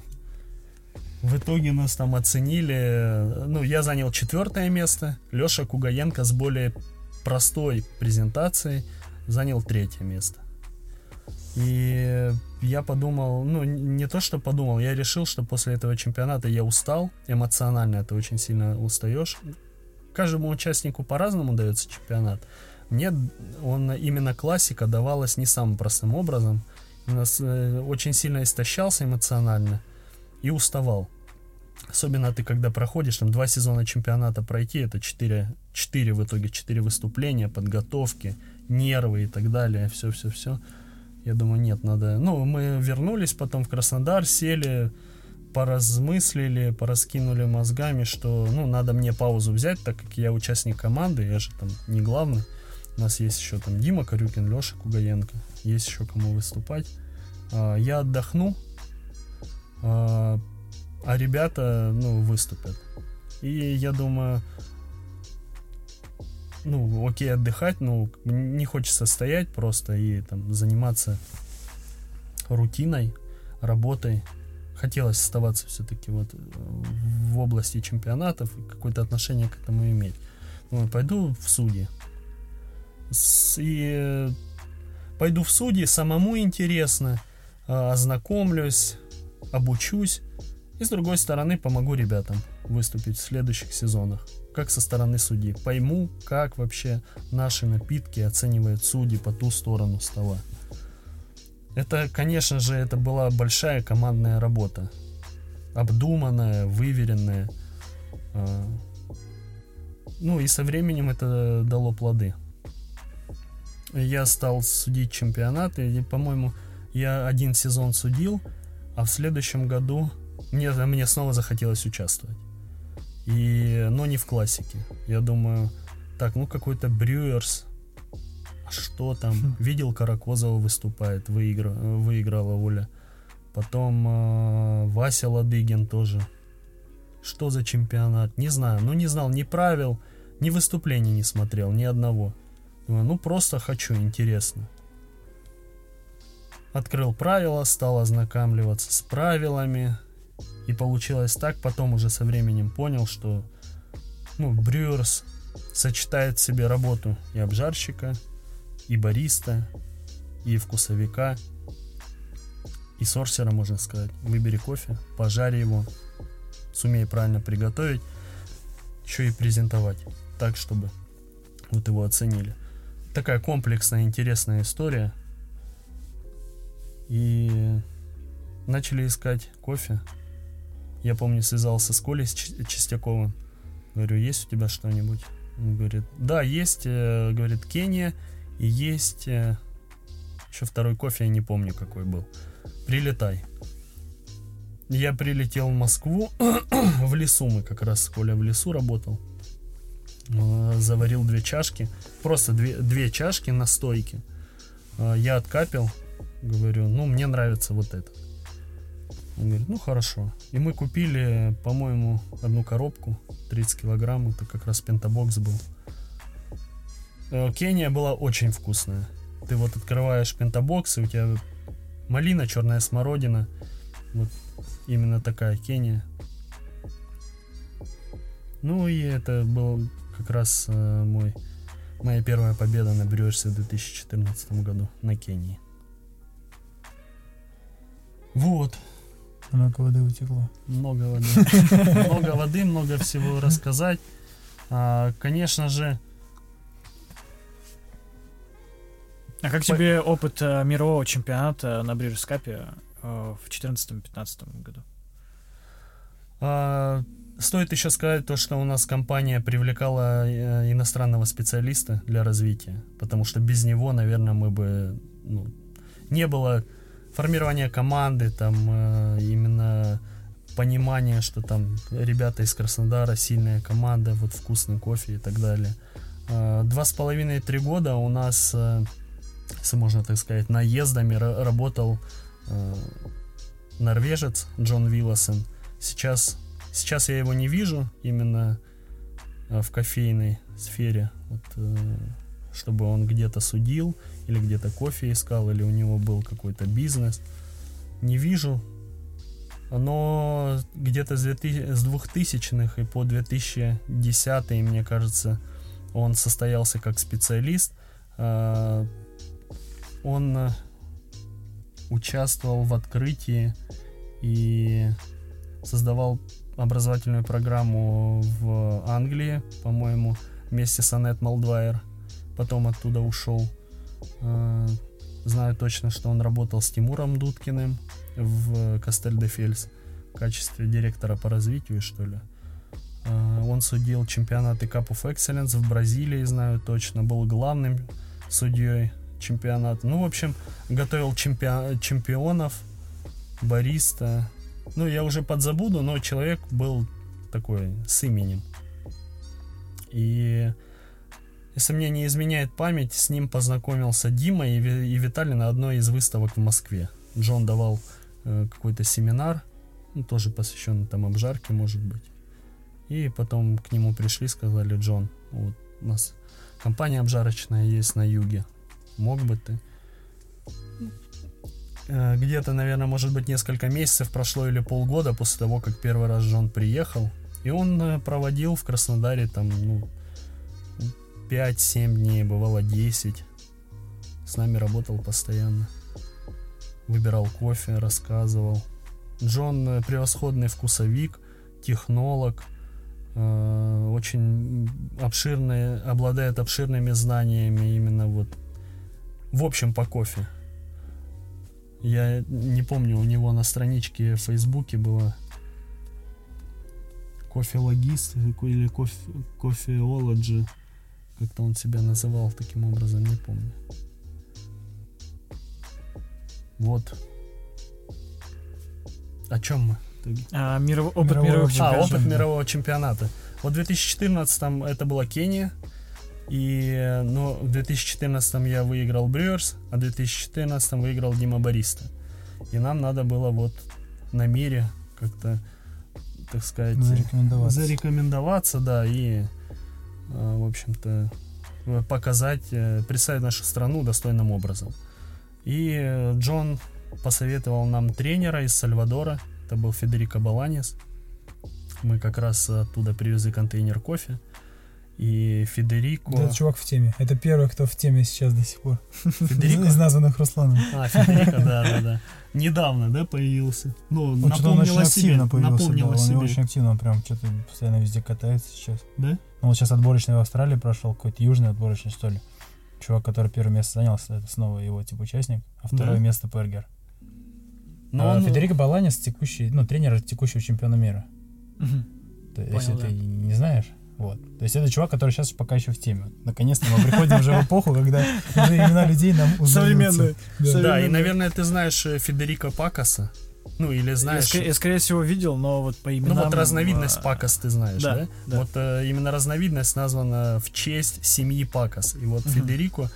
В итоге нас там оценили, ну, я занял четвертое место, Леша Кугаенко с более простой презентацией занял третье место. И я подумал, ну, не то, что подумал, я решил, что после этого чемпионата я устал, эмоционально это очень сильно устаешь. Каждому участнику по-разному дается чемпионат. Мне он именно классика давалась не самым простым образом. У нас э, очень сильно истощался эмоционально и уставал. Особенно ты, когда проходишь, там, два сезона чемпионата пройти, это четыре, четыре в итоге, четыре выступления, подготовки, нервы и так далее, все-все-все. Я думаю, нет, надо... Ну, мы вернулись потом в Краснодар, сели, поразмыслили, пораскинули мозгами, что, ну, надо мне паузу взять, так как я участник команды, я же там не главный. У нас есть еще там Дима Корюкин, Леша Кугаенко, есть еще кому выступать. А, я отдохну, а, а ребята, ну, выступят. И я думаю, ну, окей, отдыхать, но не хочется стоять просто и там заниматься рутиной, работой. Хотелось оставаться все-таки вот э, в области чемпионатов и какое-то отношение к этому иметь. Ну, пойду в судьи. И э, пойду в судьи, самому интересно, а, ознакомлюсь, обучусь. И с другой стороны, помогу ребятам выступить в следующих сезонах как со стороны судьи. Пойму, как вообще наши напитки оценивают судьи по ту сторону стола. Это, конечно же, это была большая командная работа. Обдуманная, выверенная. А, ну и со временем это дало плоды. Я стал судить чемпионаты, и, по-моему, я один сезон судил, а в следующем году мне, мне снова захотелось участвовать. И, но не в классике. Я думаю, так, ну какой-то Брюерс, а что там? Хм. Видел, Каракозова выступает, выигра, выиграла Оля. Потом э, Вася Ладыгин тоже. Что за чемпионат? Не знаю. Ну, не знал ни правил, ни выступлений не смотрел, ни одного. Думаю, ну, просто хочу, интересно. Открыл правила, стал ознакомливаться с правилами, и получилось так, потом уже со временем понял, что ну, Брюерс сочетает в себе работу и обжарщика, и бариста, и вкусовика, и сорсера, можно сказать. Выбери кофе, пожарь его, сумей правильно приготовить, еще и презентовать так, чтобы вот его оценили. Такая комплексная, интересная история. И начали искать кофе. Я помню, связался с Колей Чистяковым. Говорю, есть у тебя что-нибудь? Он говорит, да, есть, э, говорит, Кения, и есть э, еще второй кофе, я не помню, какой был. Прилетай. Я прилетел в Москву, в лесу мы как раз, Коля в лесу работал. Э, заварил две чашки, просто две, две чашки на стойке. Я откапил, говорю, ну, мне нравится вот это. Он говорит, ну, хорошо. И мы купили, по-моему, одну коробку, 30 килограмм, это как раз пентабокс был. Э, Кения была очень вкусная. Ты вот открываешь пентабокс, и у тебя малина, черная смородина, вот именно такая Кения. Ну и это был как раз э, мой моя первая победа на Брюерсе в 2014 году на Кении. Вот. Много воды утекло. Много воды. Много воды, много всего рассказать. А, конечно же. А как тебе опыт э, мирового чемпионата на Брюерскапе Э, в 2014-2015 году. А, стоит еще сказать то, что у нас компания привлекала э, иностранного специалиста для развития, потому что без него, наверное, мы бы ну, не было формирования команды, там э, именно понимание, что там ребята из Краснодара сильная команда, вот вкусный кофе и так далее. Два с половиной-три года у нас, если можно так сказать, наездами работал Э, норвежец Джон Вилласон. Сейчас, сейчас я его не вижу именно э, в кофейной сфере, вот, э, чтобы он где-то судил или где-то кофе искал, или у него был какой-то бизнес. Не вижу. Но где-то с 2000-х и по 2010 мне кажется, он состоялся как специалист. Он участвовал в открытии и создавал образовательную программу в Англии, по-моему, вместе с Аннет Малдвайер. Потом оттуда ушел. А, знаю точно, что он работал с Тимуром Дудкиным в Кастель-де-Фельс в качестве директора по развитию, что ли. А, он судил чемпионаты Cup of Excellence в Бразилии, знаю точно. Был главным судьей чемпионат. Ну, в общем, готовил чемпион, чемпионов, бариста. Ну, я уже подзабуду, но человек был такой с именем. И если мне не изменяет память, с ним познакомился Дима и, и Виталий на одной из выставок в Москве. Джон давал э, какой-то семинар, ну, тоже посвященный там обжарке, может быть. И потом к нему пришли, сказали, Джон, вот у нас компания обжарочная есть на юге, мог бы ты. Э, где-то, наверное, может быть, несколько месяцев прошло или полгода после того, как первый раз Джон приехал. И он э, проводил в Краснодаре там, ну, 5-7 дней, бывало 10. С нами работал постоянно. Выбирал кофе, рассказывал. Джон э, превосходный вкусовик, технолог, очень обширные, обладает обширными знаниями именно вот в общем, по кофе. Я не помню, у него на страничке в Фейсбуке было кофе-логист или кофе, кофеологи. Как-то он себя называл таким образом, не помню. Вот. О чем мы? А, миров... опыт мирового, мировых чемпионата. А, опыт мирового чемпионата. Вот в 2014 это была Кения, и, ну, в 2014 я выиграл Брюерс, а в 2014 выиграл Дима Бориста. И нам надо было вот на мире как-то, так сказать, зарекомендоваться, зарекомендоваться да, и, в общем-то, показать, э, представить нашу страну достойным образом. И Джон посоветовал нам тренера из Сальвадора, это был Федерико Баланис. Мы как раз оттуда привезли контейнер кофе. и Федерико. Да, чувак в теме. Это первый, кто в теме сейчас до сих пор. Федерико? Из названных Русланом. А, Федерико, да, да, да. Недавно, да, появился? Ну, он напомнил очень активно появился, да, он себе. очень активно, он прям что-то постоянно везде катается сейчас. Да? Ну, вот сейчас отборочный в Австралии прошел, какой-то южный отборочный, что ли. Чувак, который первое место занял, это снова его типа участник, а второе да? место Пергер. Но а он... Федерико Баланис текущий, ну, тренер текущего чемпиона мира. Угу. То, Понял, если да. ты не знаешь, вот. То есть это чувак, который сейчас пока еще в теме. Наконец-то мы приходим уже в эпоху, когда уже имена людей нам Современные. Да. да, и, наверное, ты знаешь э, Федерико Пакаса. Ну, или знаешь... Я, я, скорее всего, видел, но вот по именам... Ну, вот разновидность а... Пакас ты знаешь, да? да? да. Вот э, именно разновидность названа в честь семьи Пакас. И вот угу. Федерико,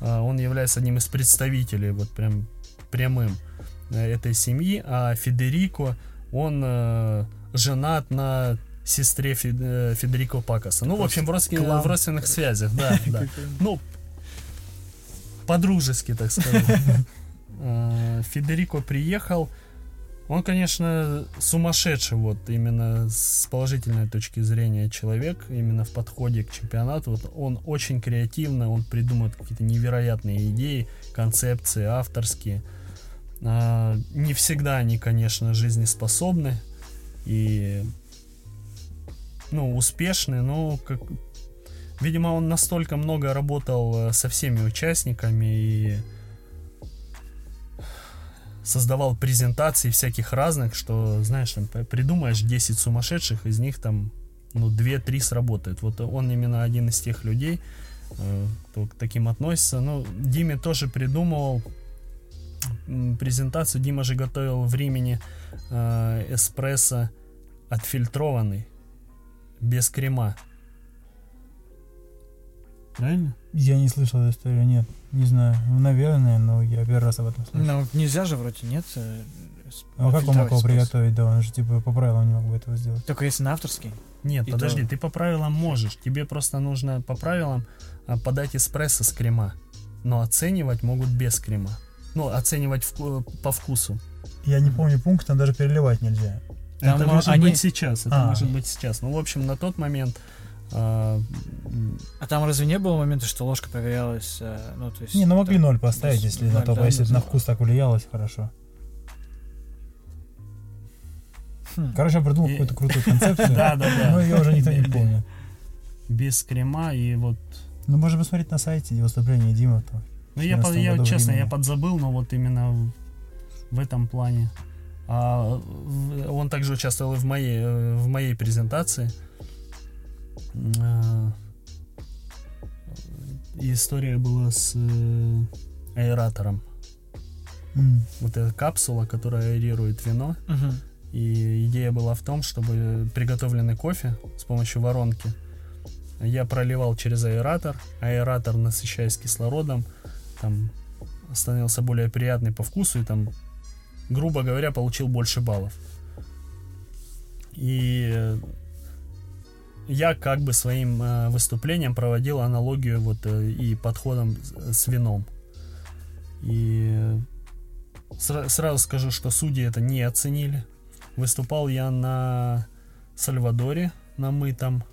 э, он является одним из представителей, вот прям прямым э, этой семьи, а Федерико, он э, женат на сестре э, Федерико Пакаса. Ну, в общем, в, родствен... в родственных связях, да, да. Ну, по-дружески, так сказать. Э, Федерико приехал. Он, конечно, сумасшедший, вот именно с положительной точки зрения человек, именно в подходе к чемпионату. Вот он очень креативно, он придумывает какие-то невероятные идеи, концепции авторские. А, не всегда они, конечно, жизнеспособны. И ну, успешный, но как, видимо, он настолько много работал э, со всеми участниками и создавал презентации всяких разных, что, знаешь, там, придумаешь 10 сумасшедших, из них там, ну, 2-3 сработают. Вот он именно один из тех людей, э, кто к таким относится. Ну, Диме тоже придумывал презентацию. Дима же готовил в Римени э, эспрессо отфильтрованный без крема. Правильно? Я не слышал эту историю, нет. Не знаю. Ну, наверное, но я первый раз об этом слышал. Ну, нельзя же вроде, нет? Э, а как он мог его приготовить, да? Он же типа по правилам не мог бы этого сделать. Только если на авторский? Нет, И подожди, то... ты по правилам можешь. Тебе просто нужно по правилам а, подать эспрессо с крема. Но оценивать могут без крема. Ну, оценивать в, по вкусу. Я не помню пункт, там даже переливать нельзя. Там это может они... быть сейчас, это а. может быть сейчас. Ну, в общем, на тот момент... А, а там разве не было момента, что ложка проверялась? Э, ну, то есть, не, ну могли ноль поставить, если на то, да, если на вкус так влиялось, хорошо. Хм. Короче, я придумал какую-то крутую концепцию. Да, да, да. Но ее уже никто не помнит. Без крема и вот... Ну, можно посмотреть на сайте выступления Дима. Ну, я, я честно, я подзабыл, но вот именно в этом плане. А, он также участвовал и в моей, э, в моей презентации. А, история была с э, аэратором. Mm. Вот эта капсула, которая аэрирует вино. Uh-huh. И идея была в том, чтобы приготовленный кофе с помощью воронки я проливал через аэратор. Аэратор, насыщаясь кислородом, там становился более приятный по вкусу и там грубо говоря, получил больше баллов. И я как бы своим э, выступлением проводил аналогию вот э, и подходом с вином. И сра- сразу скажу, что судьи это не оценили. Выступал я на Сальвадоре, на мытом,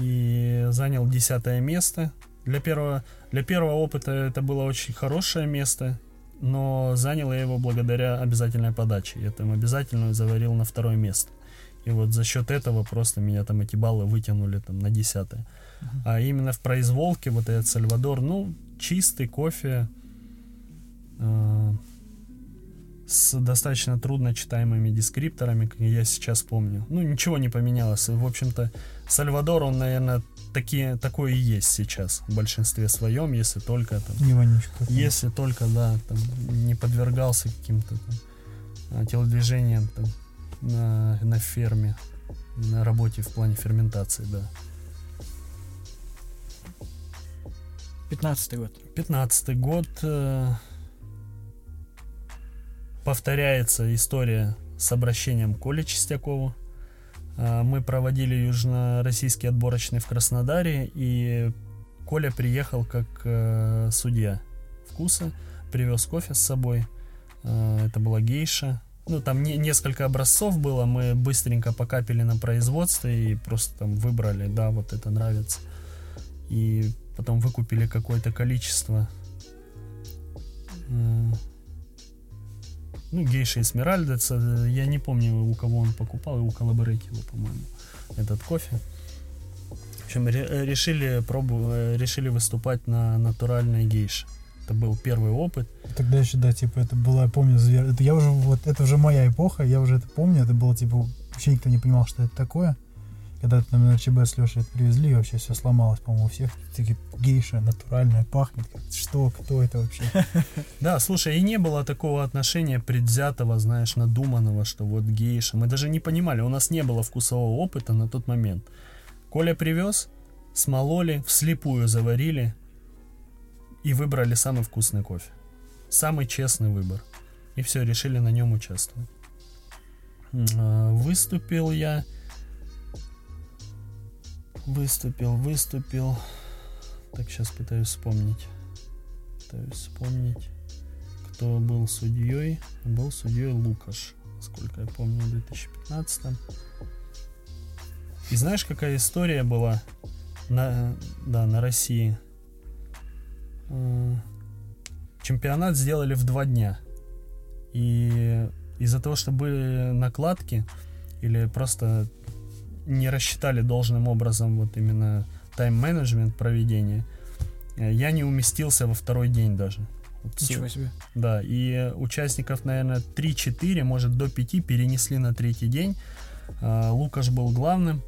и занял десятое место. Для первого, для первого опыта это было очень хорошее место но занял я его благодаря обязательной подаче. Я там обязательную заварил на второе место. И вот за счет этого просто меня там эти баллы вытянули там на десятое. Uh-huh. А именно в произволке вот этот Сальвадор, ну, чистый кофе э, с достаточно трудно читаемыми дескрипторами, как я сейчас помню. Ну, ничего не поменялось. В общем-то, Сальвадор, он, наверное, такие, такое и есть сейчас в большинстве своем, если только там, не вонючка, если только, да, там, не подвергался каким-то там, а, телодвижениям там, на, на ферме, на работе в плане ферментации, да. Пятнадцатый год. Пятнадцатый год. Э, повторяется история с обращением Коли Чистякову а, мы проводили южно-российский отборочный в Краснодаре, и Коля приехал как э, судья вкуса, привез кофе с собой. Э, это была гейша ну, там не, несколько образцов было, мы быстренько покапили на производстве и просто там выбрали, да, вот это нравится. И потом выкупили какое-то количество ну, Гейша Эсмеральда, я не помню, у кого он покупал, у Коллаборекила, по-моему, этот кофе. В общем, решили, пробу, э, решили выступать на натуральной гейше. Это был первый опыт. Тогда еще, да, типа, это было, я помню, звер... это я уже, вот, это уже моя эпоха, я уже это помню, это было, типа, вообще никто не понимал, что это такое. Когда там на ЧБ с Лешей это привезли, и вообще все сломалось, по-моему, у всех. Такие гейша натуральная, пахнет. Что, кто это вообще? Да, слушай, и не было такого отношения предвзятого, знаешь, надуманного, что вот гейша. Мы даже не понимали, у нас не было вкусового опыта на тот момент. Коля привез, смололи, вслепую заварили и выбрали самый вкусный кофе. Самый честный выбор. И все, решили на нем участвовать. А, выступил я Выступил, выступил. Так, сейчас пытаюсь вспомнить. Пытаюсь вспомнить, кто был судьей. Был судьей Лукаш, сколько я помню, в 2015. И знаешь, какая история была на, да, на России? Чемпионат сделали в два дня. И из-за того, что были накладки, или просто не рассчитали должным образом вот именно тайм-менеджмент проведения, э, я не уместился во второй день даже. Ничего себе. Да, и участников, наверное, 3-4, может, до 5 перенесли на третий день. А, Лукаш был главным.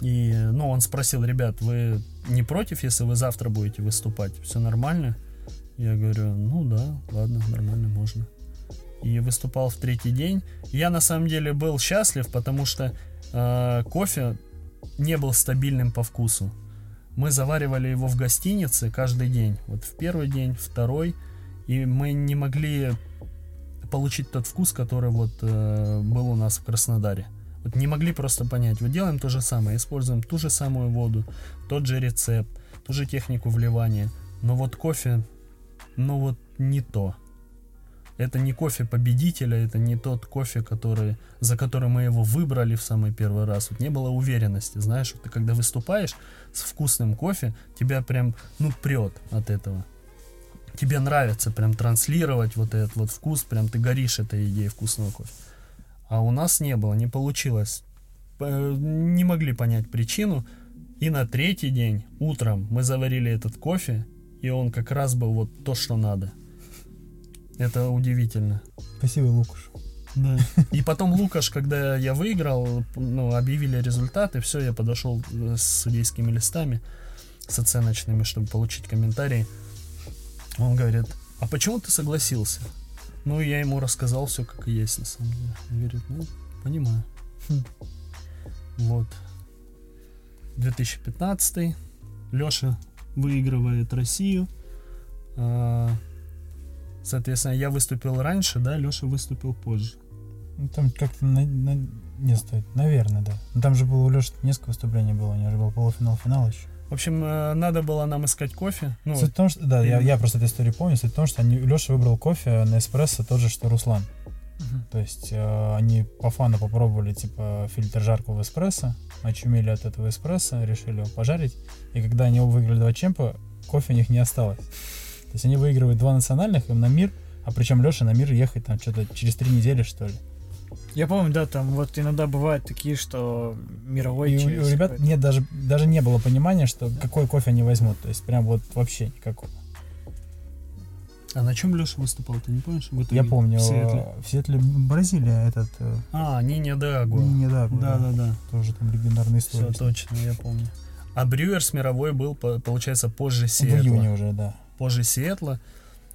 И, ну, он спросил, ребят, вы не против, если вы завтра будете выступать? Все нормально? Я говорю, ну да, ладно, нормально, можно. И выступал в третий день. Я на самом деле был счастлив, потому что э, кофе не был стабильным по вкусу. Мы заваривали его в гостинице каждый день. Вот в первый день, второй. И мы не могли получить тот вкус, который вот э, был у нас в Краснодаре. Вот не могли просто понять. Вот делаем то же самое, используем ту же самую воду, тот же рецепт, ту же технику вливания. Но вот кофе, ну вот не то. Это не кофе победителя, это не тот кофе, который, за который мы его выбрали в самый первый раз. Вот не было уверенности, знаешь, вот ты когда выступаешь с вкусным кофе, тебя прям, ну, прет от этого. Тебе нравится прям транслировать вот этот вот вкус, прям ты горишь этой идеей вкусного кофе. А у нас не было, не получилось. Не могли понять причину. И на третий день, утром, мы заварили этот кофе, и он как раз был вот то, что надо. Это удивительно. Спасибо, Лукаш. Да. И потом Лукаш, когда я выиграл, ну, объявили результаты, все, я подошел с судейскими листами, с оценочными, чтобы получить комментарии. Он говорит, а почему ты согласился? Ну, я ему рассказал все, как и есть, на самом деле. Он говорит, ну, понимаю. Хм. Вот. 2015 Леша выигрывает Россию. А, Соответственно, я выступил раньше, да, Леша выступил позже. Ну, там как-то на, на, не стоит, наверное, да. Но там же было у Леши несколько выступлений было, у него же был полуфинал, финал еще. В общем, э, надо было нам искать кофе. Ну, Суть в том, что, да, и... я, я просто эту историю помню. Суть в том, что они, Леша выбрал кофе на эспрессо тот же, что Руслан. Uh-huh. То есть э, они по фану попробовали, типа, фильтр жарку в эспрессо, очумели от этого эспрессо, решили его пожарить. И когда они выиграли два чемпа, кофе у них не осталось. То есть они выигрывают два национальных, им на мир, а причем Леша на мир ехать там что-то через три недели, что ли. Я помню, да, там вот иногда бывают такие, что мировой И у, у ребят нет, даже, даже не было понимания, что какой кофе они возьмут. То есть прям вот вообще никакого. А на чем Леша выступал, ты не помнишь? В итоге? Я помню, в Сиэтле. в Сиэтле Бразилия этот... Э, а, Ниня Дагуа. Ниня Дагуа, да, да, да, да. Тоже там легендарная история. Все точно, я помню. А Брюерс мировой был, получается, позже Сиэтла. В июне уже, да позже Сиэтла.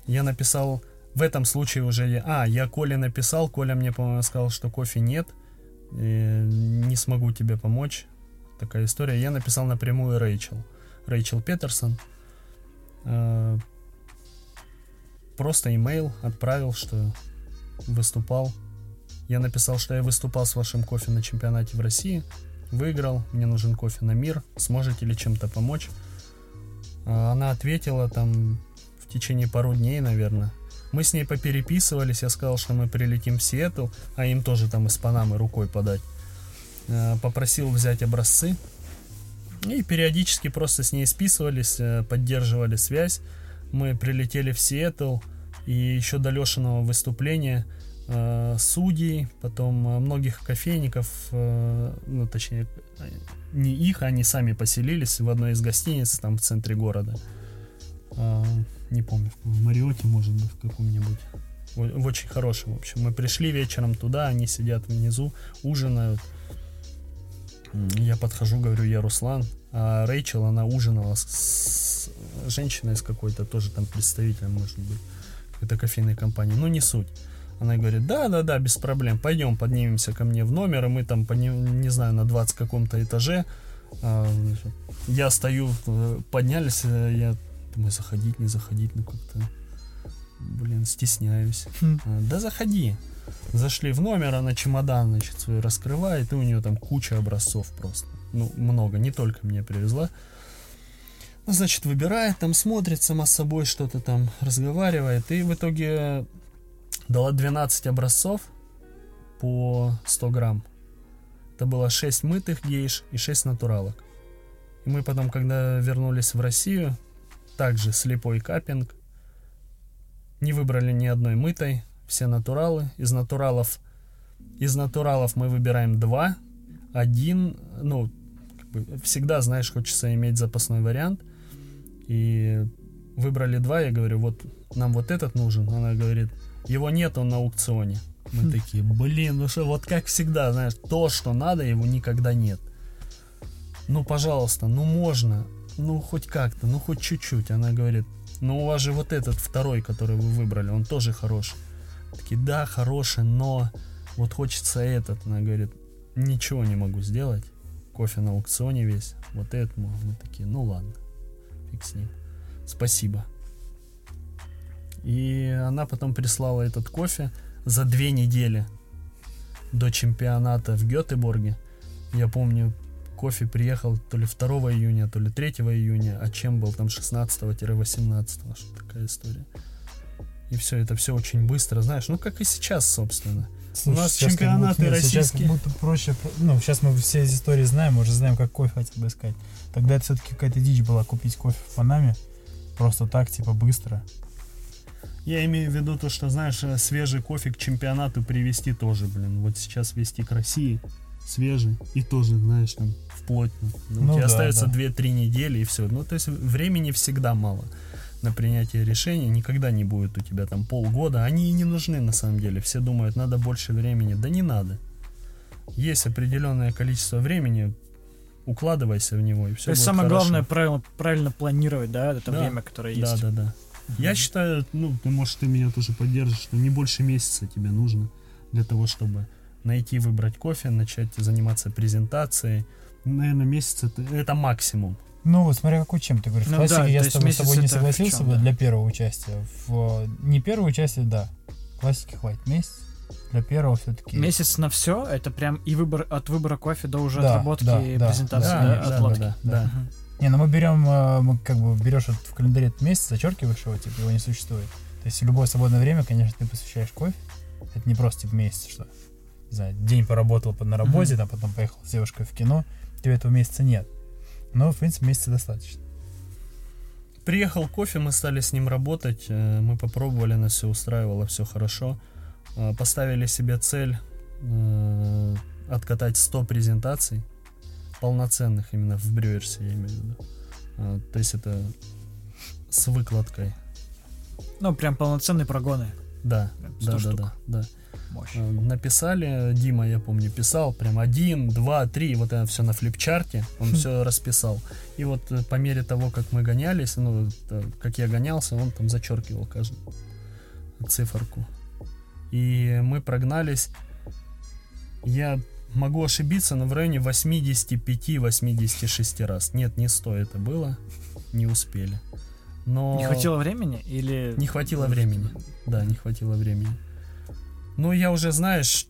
Я написал, в этом случае уже я... А, я Коле написал, Коля мне, по-моему, сказал, что кофе нет, не смогу тебе помочь. Такая история. Я написал напрямую Рэйчел. Рэйчел Петерсон. Э, просто имейл отправил, что выступал. Я написал, что я выступал с вашим кофе на чемпионате в России. Выиграл, мне нужен кофе на мир. Сможете ли чем-то помочь? А, она ответила там в течение пару дней, наверное. Мы с ней попереписывались, я сказал, что мы прилетим в Сиэтл, а им тоже там из Панамы рукой подать. Э, попросил взять образцы. И периодически просто с ней списывались, э, поддерживали связь. Мы прилетели в Сиэтл, и еще до Лешиного выступления э, судей, потом многих кофейников, ну точнее, не их, они сами поселились в одной из гостиниц там в центре города. Не помню, в Мариоте, может быть, в каком-нибудь. В, очень хорошем, в общем. Мы пришли вечером туда, они сидят внизу, ужинают. Я подхожу, говорю, я Руслан. А Рэйчел, она ужинала с, женщиной с какой-то, тоже там представителем, может быть, какой-то кофейной компании. Ну, не суть. Она говорит, да, да, да, без проблем, пойдем, поднимемся ко мне в номер, и мы там, не, не знаю, на 20 каком-то этаже. А, я стою, поднялись, э, я думаю, заходить, не заходить, ну как-то, блин, стесняюсь. Хм. А, да заходи. Зашли в номер, она чемодан, значит, свой раскрывает, и у нее там куча образцов просто. Ну, много, не только мне привезла. Ну, значит, выбирает, там смотрит сама с собой, что-то там разговаривает. И в итоге дала 12 образцов по 100 грамм. Это было 6 мытых гейш и 6 натуралок. И мы потом, когда вернулись в Россию, также слепой капинг. Не выбрали ни одной мытой, все натуралы. Из натуралов, из натуралов мы выбираем два. Один, ну, как бы всегда, знаешь, хочется иметь запасной вариант. И выбрали два, я говорю, вот нам вот этот нужен. Она говорит, его нет, он на аукционе. Мы хм. такие, блин, ну что, вот как всегда, знаешь, то, что надо, его никогда нет. Ну, пожалуйста, ну можно, ну хоть как-то, ну хоть чуть-чуть. Она говорит, ну у вас же вот этот второй, который вы выбрали, он тоже хороший. Такие, да, хороший, но вот хочется этот. Она говорит, ничего не могу сделать. Кофе на аукционе весь. Вот этому. Мы такие, ну ладно, фиг с ним. Спасибо. И она потом прислала этот кофе за две недели до чемпионата в Гетеборге. Я помню, кофе приехал то ли 2 июня, то ли 3 июня, а чем был там 16-18, что такая история. И все, это все очень быстро, знаешь, ну как и сейчас, собственно. Слушай, У нас чемпионаты будто, российские. Сейчас будто проще, ну, сейчас мы все эти истории знаем, уже знаем, как кофе хотел бы искать. Тогда это все-таки какая-то дичь была купить кофе в Панаме, просто так, типа, быстро. Я имею в виду то, что, знаешь, э, свежий кофе к чемпионату привезти тоже, блин. Вот сейчас вести к России свежий и тоже, знаешь, там, вплоть. Ну, ну, у тебя да, остается да. 2-3 недели и все. Ну, то есть времени всегда мало на принятие решения, никогда не будет у тебя там полгода, они и не нужны на самом деле. Все думают, надо больше времени. Да не надо. Есть определенное количество времени, укладывайся в него, и все То есть самое хорошо. главное правильно, правильно планировать, да, это да, время, которое есть. Да, да, да. Угу. Я считаю, ну, ты, может, ты меня тоже поддержишь, что не больше месяца тебе нужно для того, чтобы найти, выбрать кофе, начать заниматься презентацией. Наверное, месяц это, это максимум. Ну, вот смотря какой чем ты говоришь. Ну, в классике да, я с тобой, с тобой не согласился чем, бы да. для первого участия. В, не первого участия, да. Классики хватит. Месяц. Для первого все-таки. Месяц на все, это прям и выбор от выбора кофе до уже да, отработки да, да, презентации, да, да, да, отладки. Да, да, да. Угу. Не, ну мы берем, э, мы как бы берешь в календаре этот месяц, зачеркиваешь его, типа его не существует. То есть любое свободное время, конечно, ты посвящаешь кофе. Это не просто типа месяц, что не знаю, день поработал на работе, mm-hmm. там потом поехал с девушкой в кино, тебе этого месяца нет. Но, в принципе, месяца достаточно. Приехал кофе, мы стали с ним работать, э, мы попробовали, нас все устраивало, все хорошо. Э, поставили себе цель э, откатать 100 презентаций, полноценных именно в Брюерсе, я имею в виду. То есть это с выкладкой. Ну, прям полноценные прогоны. Да, да, да, да, да. Мощь. Э, написали, Дима, я помню, писал прям один, два, три, вот это все на флипчарте, он хм. все расписал. И вот э, по мере того, как мы гонялись, ну, э, как я гонялся, он там зачеркивал каждую циферку. И мы прогнались, я могу ошибиться, но в районе 85-86 раз. Нет, не 100 это было, не успели. Но... Не хватило времени или... Не хватило времени, да, не хватило времени. Ну, я уже, знаешь,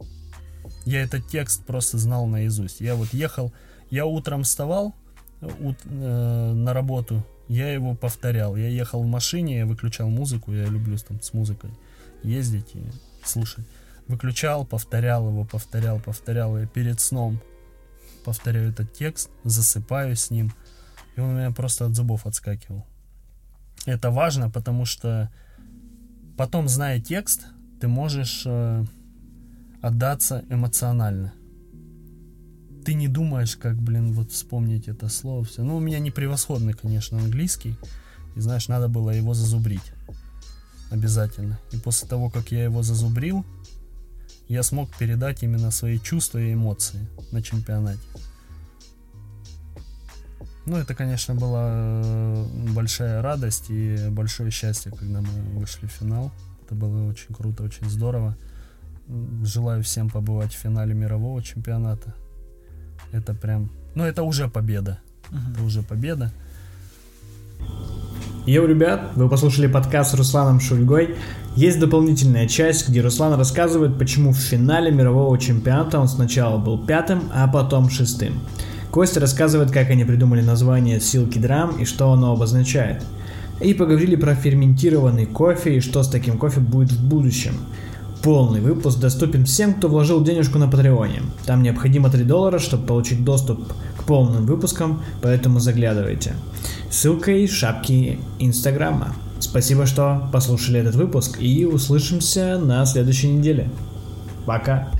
я этот текст просто знал наизусть. Я вот ехал, я утром вставал ут, э, на работу, я его повторял. Я ехал в машине, я выключал музыку, я люблю там с музыкой ездить и слушать. Выключал, повторял его, повторял, повторял. И перед сном повторяю этот текст, засыпаю с ним. И он у меня просто от зубов отскакивал. Это важно, потому что потом, зная текст, ты можешь э, отдаться эмоционально. Ты не думаешь, как, блин, вот вспомнить это слово. Все. Ну, у меня не превосходный, конечно, английский. И знаешь, надо было его зазубрить. Обязательно. И после того, как я его зазубрил, я смог передать именно свои чувства и эмоции на чемпионате. Ну, это, конечно, была э, большая радость и большое счастье, когда мы вышли в финал. Это было очень круто, очень здорово. Желаю всем побывать в финале мирового чемпионата. Это прям... Ну, это уже победа. Uh-huh. Это уже победа. Йоу, ребят, вы послушали подкаст с Русланом Шульгой. Есть дополнительная часть, где Руслан рассказывает, почему в финале мирового чемпионата он сначала был пятым, а потом шестым. Костя рассказывает, как они придумали название Silky Drum и что оно обозначает. И поговорили про ферментированный кофе и что с таким кофе будет в будущем. Полный выпуск доступен всем, кто вложил денежку на Патреоне. Там необходимо 3 доллара, чтобы получить доступ к полным выпускам, поэтому заглядывайте. Ссылка из шапки Инстаграма. Спасибо, что послушали этот выпуск и услышимся на следующей неделе. Пока.